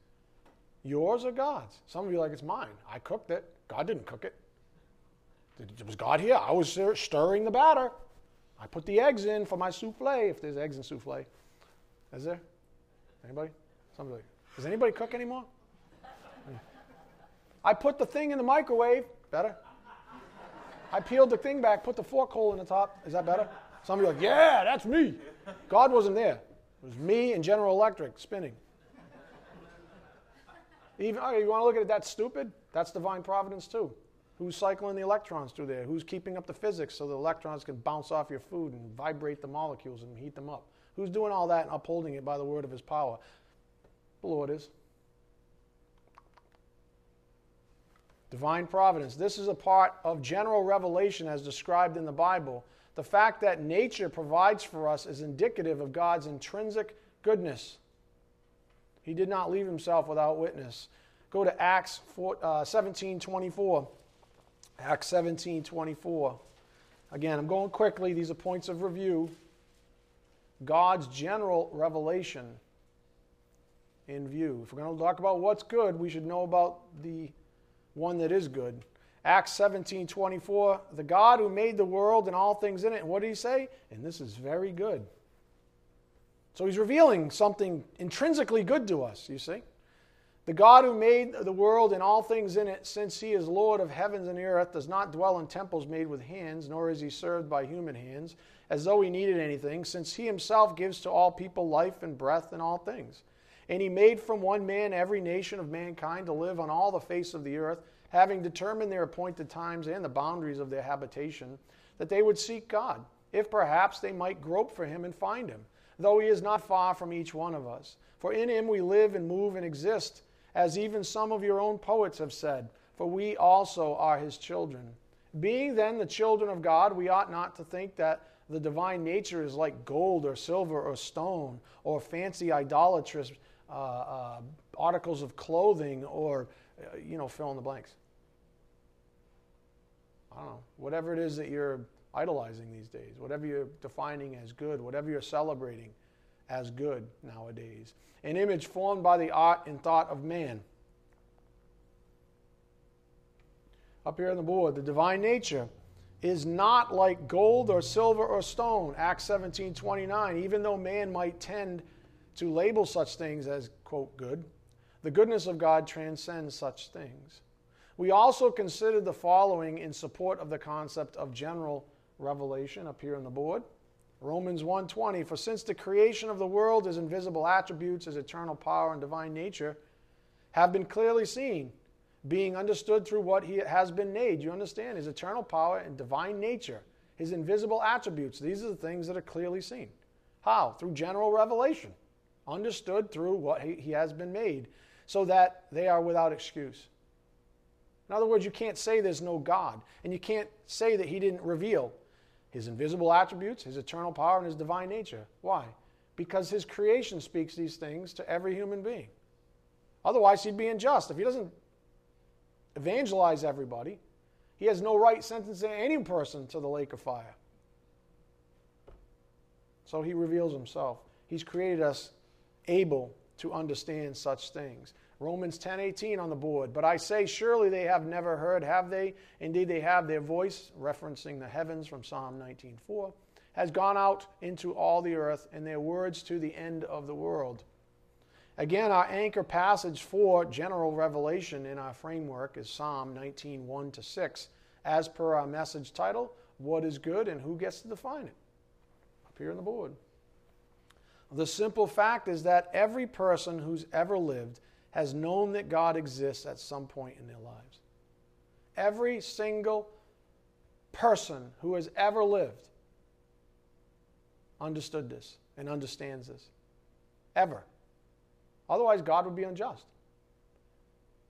Yours or God's? Some of you like, it's mine. I cooked it. God didn't cook it. Was God here? I was stirring the batter. I put the eggs in for my souffle, if there's eggs in souffle. Is there? Anybody? Somebody. Does anybody cook anymore? I put the thing in the microwave. Better? I peeled the thing back, put the fork hole in the top. Is that better? Some of you are like, yeah, that's me. God wasn't there. It was me and General Electric spinning. Even, oh, you want to look at it that stupid? That's divine providence too. Who's cycling the electrons through there? Who's keeping up the physics so the electrons can bounce off your food and vibrate the molecules and heat them up? Who's doing all that and upholding it by the word of his power? The Lord is. Divine providence. This is a part of general revelation as described in the Bible. The fact that nature provides for us is indicative of God's intrinsic goodness. He did not leave himself without witness. Go to Acts 4, uh, 17 24. Acts 17 24. Again, I'm going quickly. These are points of review. God's general revelation in view. If we're going to talk about what's good, we should know about the one that is good. Acts 17 24, the God who made the world and all things in it. And what did he say? And this is very good. So he's revealing something intrinsically good to us, you see. The God who made the world and all things in it, since he is Lord of heavens and earth, does not dwell in temples made with hands, nor is he served by human hands, as though he needed anything, since he himself gives to all people life and breath and all things. And he made from one man every nation of mankind to live on all the face of the earth, having determined their appointed times and the boundaries of their habitation, that they would seek God, if perhaps they might grope for him and find him, though he is not far from each one of us. For in him we live and move and exist as even some of your own poets have said, for we also are his children. Being then the children of God, we ought not to think that the divine nature is like gold or silver or stone or fancy idolatrous uh, uh, articles of clothing or, uh, you know, fill in the blanks. I don't know. Whatever it is that you're idolizing these days, whatever you're defining as good, whatever you're celebrating as good nowadays an image formed by the art and thought of man. Up here on the board, the divine nature is not like gold or silver or stone, Acts 17 29, even though man might tend to label such things as, quote, good. The goodness of God transcends such things. We also considered the following in support of the concept of general revelation up here on the board. Romans 1:20 For since the creation of the world his invisible attributes his eternal power and divine nature have been clearly seen being understood through what he has been made you understand his eternal power and divine nature his invisible attributes these are the things that are clearly seen how through general revelation understood through what he, he has been made so that they are without excuse in other words you can't say there's no god and you can't say that he didn't reveal his invisible attributes, his eternal power, and his divine nature. Why? Because his creation speaks these things to every human being. Otherwise, he'd be unjust. If he doesn't evangelize everybody, he has no right sentencing any person to the lake of fire. So he reveals himself. He's created us able to understand such things. Romans 10:18 on the board. But I say surely they have never heard, have they? Indeed they have their voice referencing the heavens from Psalm 19:4 has gone out into all the earth and their words to the end of the world. Again, our anchor passage for general revelation in our framework is Psalm 19:1 to 6 as per our message title, what is good and who gets to define it? Up here on the board. The simple fact is that every person who's ever lived has known that God exists at some point in their lives. Every single person who has ever lived understood this and understands this. Ever. Otherwise, God would be unjust.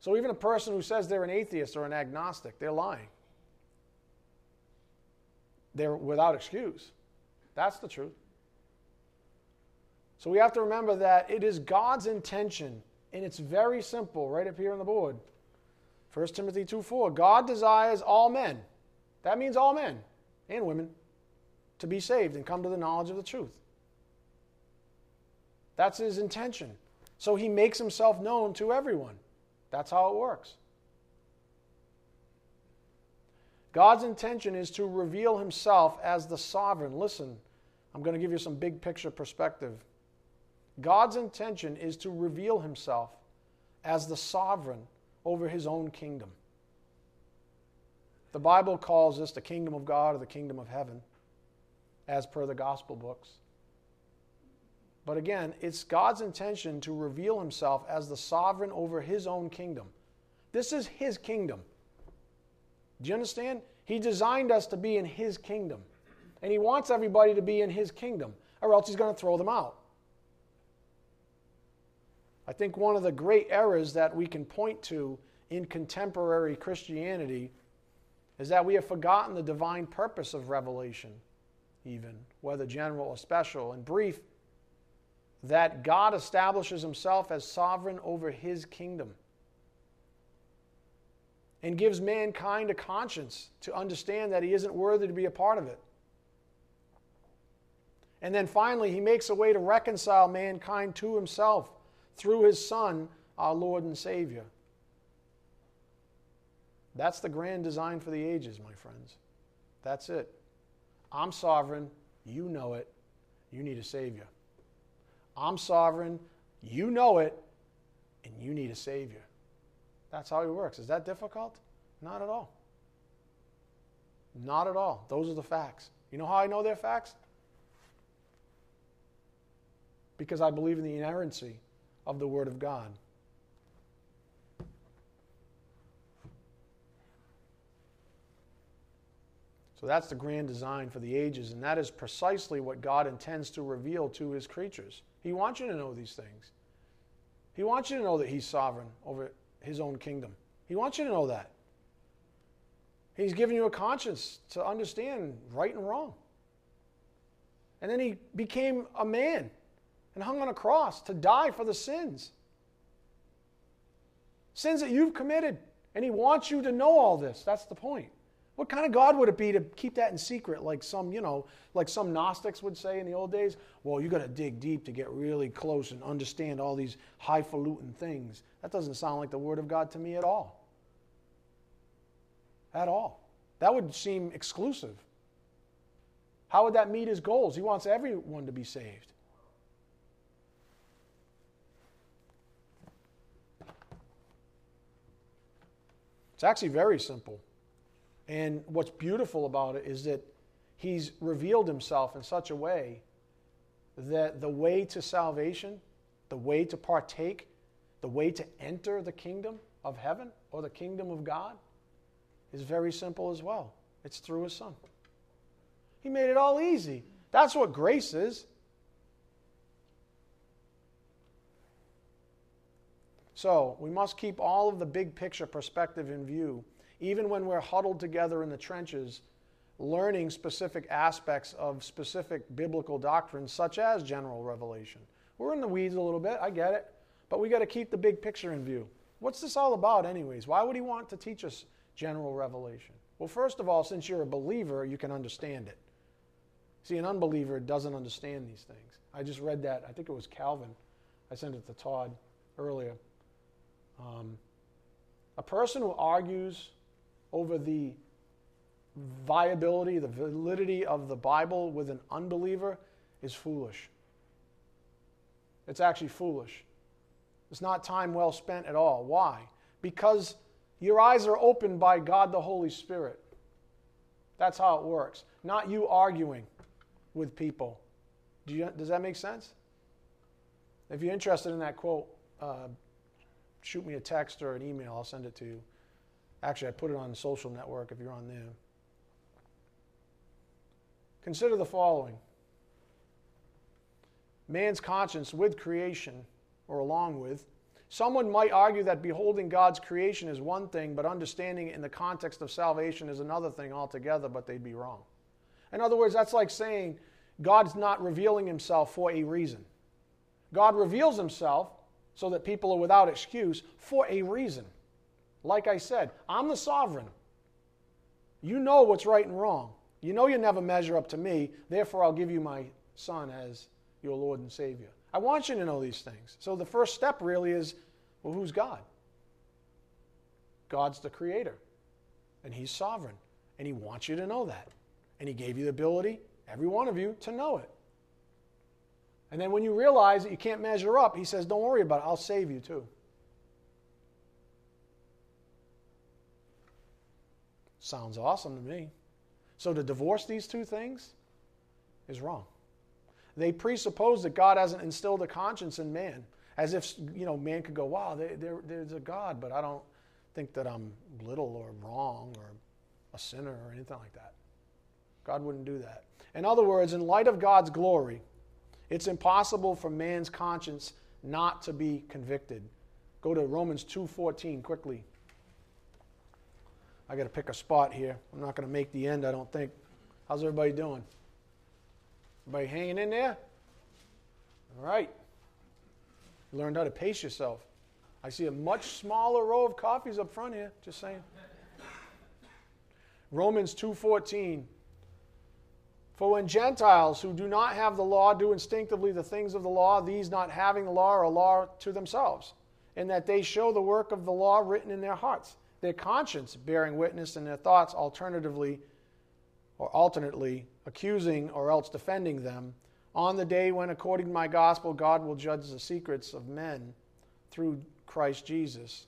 So even a person who says they're an atheist or an agnostic, they're lying. They're without excuse. That's the truth. So we have to remember that it is God's intention and it's very simple, right up here on the board. 1 Timothy 2 4. God desires all men, that means all men and women, to be saved and come to the knowledge of the truth. That's his intention. So he makes himself known to everyone. That's how it works. God's intention is to reveal himself as the sovereign. Listen, I'm going to give you some big picture perspective. God's intention is to reveal himself as the sovereign over his own kingdom. The Bible calls this the kingdom of God or the kingdom of heaven, as per the gospel books. But again, it's God's intention to reveal himself as the sovereign over his own kingdom. This is his kingdom. Do you understand? He designed us to be in his kingdom. And he wants everybody to be in his kingdom, or else he's going to throw them out. I think one of the great errors that we can point to in contemporary Christianity is that we have forgotten the divine purpose of revelation, even, whether general or special. In brief, that God establishes himself as sovereign over his kingdom. and gives mankind a conscience to understand that he isn't worthy to be a part of it. And then finally, he makes a way to reconcile mankind to himself through his Son, our Lord and Savior. That's the grand design for the ages, my friends. That's it. I'm sovereign. You know it. You need a Savior. I'm sovereign. You know it. And you need a Savior. That's how he works. Is that difficult? Not at all. Not at all. Those are the facts. You know how I know they're facts? Because I believe in the inerrancy of the Word of God. So that's the grand design for the ages, and that is precisely what God intends to reveal to his creatures. He wants you to know these things. He wants you to know that he's sovereign over his own kingdom. He wants you to know that. He's given you a conscience to understand right and wrong. And then he became a man and hung on a cross to die for the sins. Sins that you've committed. And he wants you to know all this. That's the point. What kind of God would it be to keep that in secret, like some, you know, like some Gnostics would say in the old days? Well, you got to dig deep to get really close and understand all these highfalutin things. That doesn't sound like the Word of God to me at all. At all. That would seem exclusive. How would that meet his goals? He wants everyone to be saved. It's actually very simple. And what's beautiful about it is that he's revealed himself in such a way that the way to salvation, the way to partake, the way to enter the kingdom of heaven or the kingdom of God is very simple as well. It's through his son. He made it all easy. That's what grace is. So, we must keep all of the big picture perspective in view even when we're huddled together in the trenches, learning specific aspects of specific biblical doctrines, such as general revelation. We're in the weeds a little bit, I get it, but we got to keep the big picture in view. What's this all about, anyways? Why would he want to teach us general revelation? Well, first of all, since you're a believer, you can understand it. See, an unbeliever doesn't understand these things. I just read that, I think it was Calvin. I sent it to Todd earlier. Um, a person who argues over the viability, the validity of the Bible with an unbeliever is foolish. It's actually foolish. It's not time well spent at all. Why? Because your eyes are opened by God the Holy Spirit. That's how it works. Not you arguing with people. Do you, does that make sense? If you're interested in that quote, uh, shoot me a text or an email. I'll send it to you. Actually, I put it on the social network if you're on there. Consider the following man's conscience with creation, or along with. Someone might argue that beholding God's creation is one thing, but understanding it in the context of salvation is another thing altogether, but they'd be wrong. In other words, that's like saying God's not revealing himself for a reason. God reveals himself so that people are without excuse for a reason. Like I said, I'm the sovereign. You know what's right and wrong. You know you never measure up to me, therefore, I'll give you my son as your Lord and Savior. I want you to know these things. So the first step really is well, who's God? God's the creator, and He's sovereign, and He wants you to know that. And He gave you the ability, every one of you, to know it. And then when you realize that you can't measure up, He says, Don't worry about it, I'll save you too. Sounds awesome to me. So to divorce these two things is wrong. They presuppose that God hasn't instilled a conscience in man, as if you know man could go, "Wow, there, there's a God, but I don't think that I'm little or wrong or a sinner or anything like that." God wouldn't do that. In other words, in light of God's glory, it's impossible for man's conscience not to be convicted. Go to Romans 2:14 quickly. I got to pick a spot here. I'm not going to make the end, I don't think. How's everybody doing? Everybody hanging in there? All right. You learned how to pace yourself. I see a much smaller row of coffees up front here, just saying. Romans 2:14 For when Gentiles who do not have the law do instinctively the things of the law, these not having the law are a law to themselves, in that they show the work of the law written in their hearts, their conscience bearing witness, and their thoughts alternatively or alternately accusing or else defending them, on the day when, according to my gospel, God will judge the secrets of men through Christ Jesus.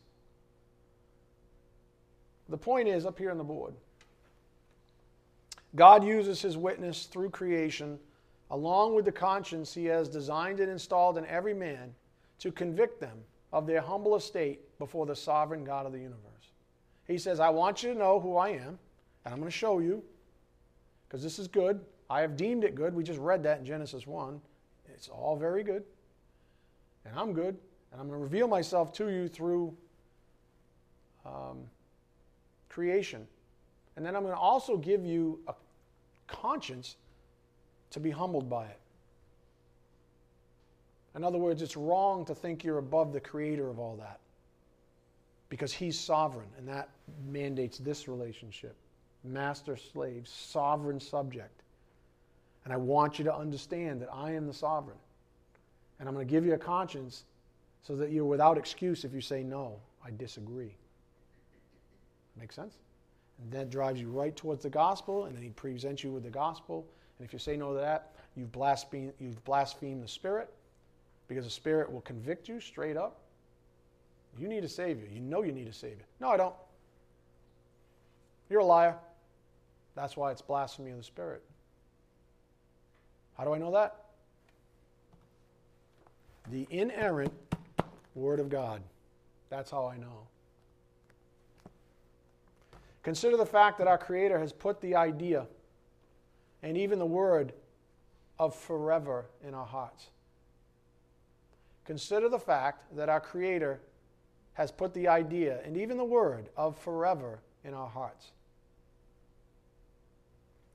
The point is up here on the board. God uses his witness through creation, along with the conscience he has designed and installed in every man, to convict them of their humble estate before the sovereign God of the universe. He says, I want you to know who I am, and I'm going to show you, because this is good. I have deemed it good. We just read that in Genesis 1. It's all very good. And I'm good. And I'm going to reveal myself to you through um, creation. And then I'm going to also give you a conscience to be humbled by it. In other words, it's wrong to think you're above the creator of all that because he's sovereign, and that mandates this relationship master slave, sovereign subject. And I want you to understand that I am the sovereign. And I'm going to give you a conscience so that you're without excuse if you say, No, I disagree. Make sense? And that drives you right towards the gospel, and then he presents you with the gospel. And if you say no to that, you've blasphemed, you've blasphemed the Spirit, because the Spirit will convict you straight up. You need a Savior. You know you need a Savior. No, I don't. You're a liar. That's why it's blasphemy of the Spirit. How do I know that? The inerrant Word of God. That's how I know. Consider the fact that our Creator has put the idea and even the word of forever in our hearts. Consider the fact that our Creator has put the idea and even the word of forever in our hearts.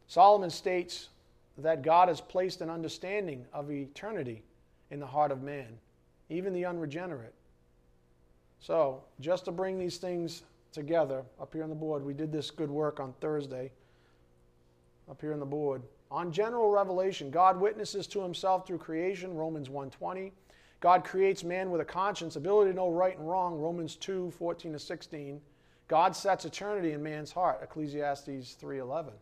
Solomon states that God has placed an understanding of eternity in the heart of man, even the unregenerate. So, just to bring these things together up here on the board. We did this good work on Thursday up here on the board. On general revelation, God witnesses to himself through creation, Romans 1:20. God creates man with a conscience, ability to know right and wrong, Romans 2, 14 to 16. God sets eternity in man's heart, Ecclesiastes 3:11.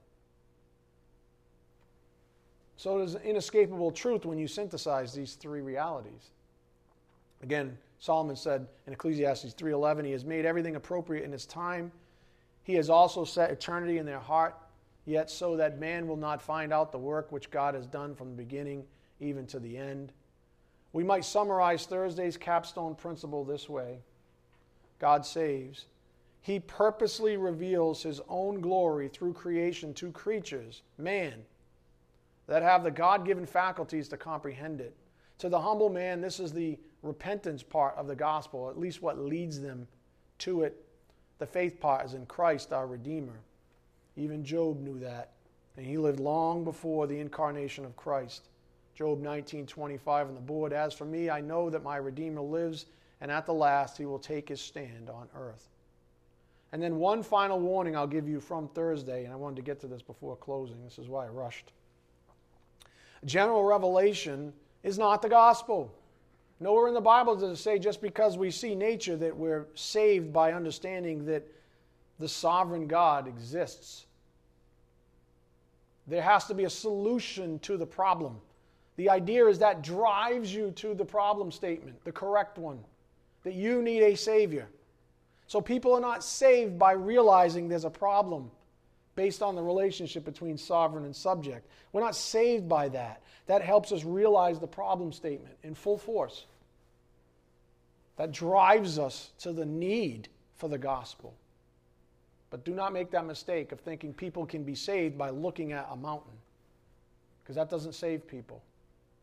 So it is inescapable truth when you synthesize these three realities. Again, Solomon said in Ecclesiastes 3:11, "He has made everything appropriate in its time. He has also set eternity in their heart, yet so that man will not find out the work which God has done from the beginning even to the end." We might summarize Thursday's capstone principle this way: God saves. He purposely reveals his own glory through creation to creatures, man, that have the God given faculties to comprehend it. To the humble man, this is the repentance part of the gospel, at least what leads them to it. The faith part is in Christ, our Redeemer. Even Job knew that, and he lived long before the incarnation of Christ. Job 19:25 on the board. As for me, I know that my Redeemer lives, and at the last he will take his stand on earth. And then one final warning I'll give you from Thursday, and I wanted to get to this before closing. This is why I rushed. General revelation is not the gospel. Nowhere in the Bible does it say just because we see nature that we're saved by understanding that the sovereign God exists. There has to be a solution to the problem. The idea is that drives you to the problem statement, the correct one, that you need a Savior. So people are not saved by realizing there's a problem based on the relationship between sovereign and subject. We're not saved by that. That helps us realize the problem statement in full force. That drives us to the need for the gospel. But do not make that mistake of thinking people can be saved by looking at a mountain, because that doesn't save people.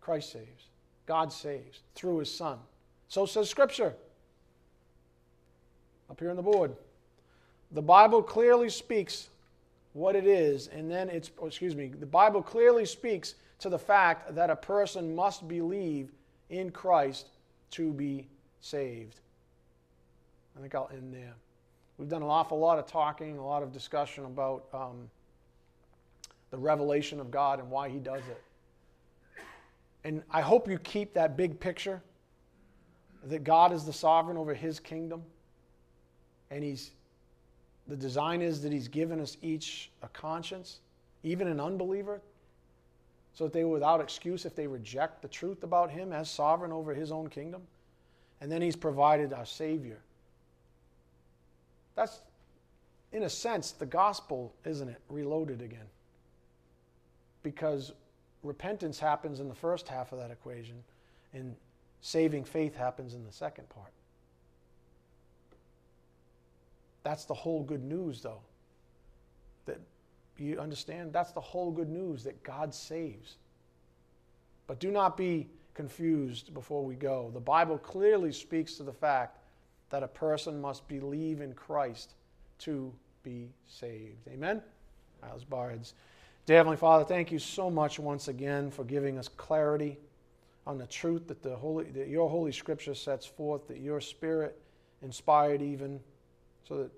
Christ saves, God saves through his Son. So says Scripture. Up here on the board. The Bible clearly speaks what it is, and then it's, oh, excuse me, the Bible clearly speaks to the fact that a person must believe in Christ to be saved. I think I'll end there. We've done an awful lot of talking, a lot of discussion about um, the revelation of God and why He does it. And I hope you keep that big picture that God is the sovereign over His kingdom. And He's, the design is that He's given us each a conscience, even an unbeliever, so that they were without excuse if they reject the truth about Him as sovereign over His own kingdom. And then He's provided our Savior that's, in a sense, the gospel, isn't it? Reloaded again. Because repentance happens in the first half of that equation, and saving faith happens in the second part. That's the whole good news, though. That you understand? That's the whole good news that God saves. But do not be confused before we go. The Bible clearly speaks to the fact that a person must believe in Christ to be saved. Amen? Miles Bards. Dear Heavenly Father, thank you so much once again for giving us clarity on the truth that, the Holy, that your Holy Scripture sets forth, that your Spirit inspired even, so that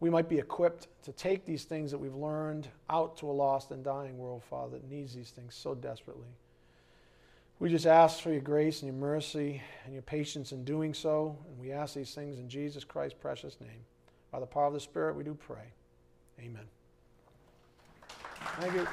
we might be equipped to take these things that we've learned out to a lost and dying world, Father, that needs these things so desperately. We just ask for your grace and your mercy and your patience in doing so. And we ask these things in Jesus Christ's precious name. By the power of the Spirit, we do pray. Amen. Thank you.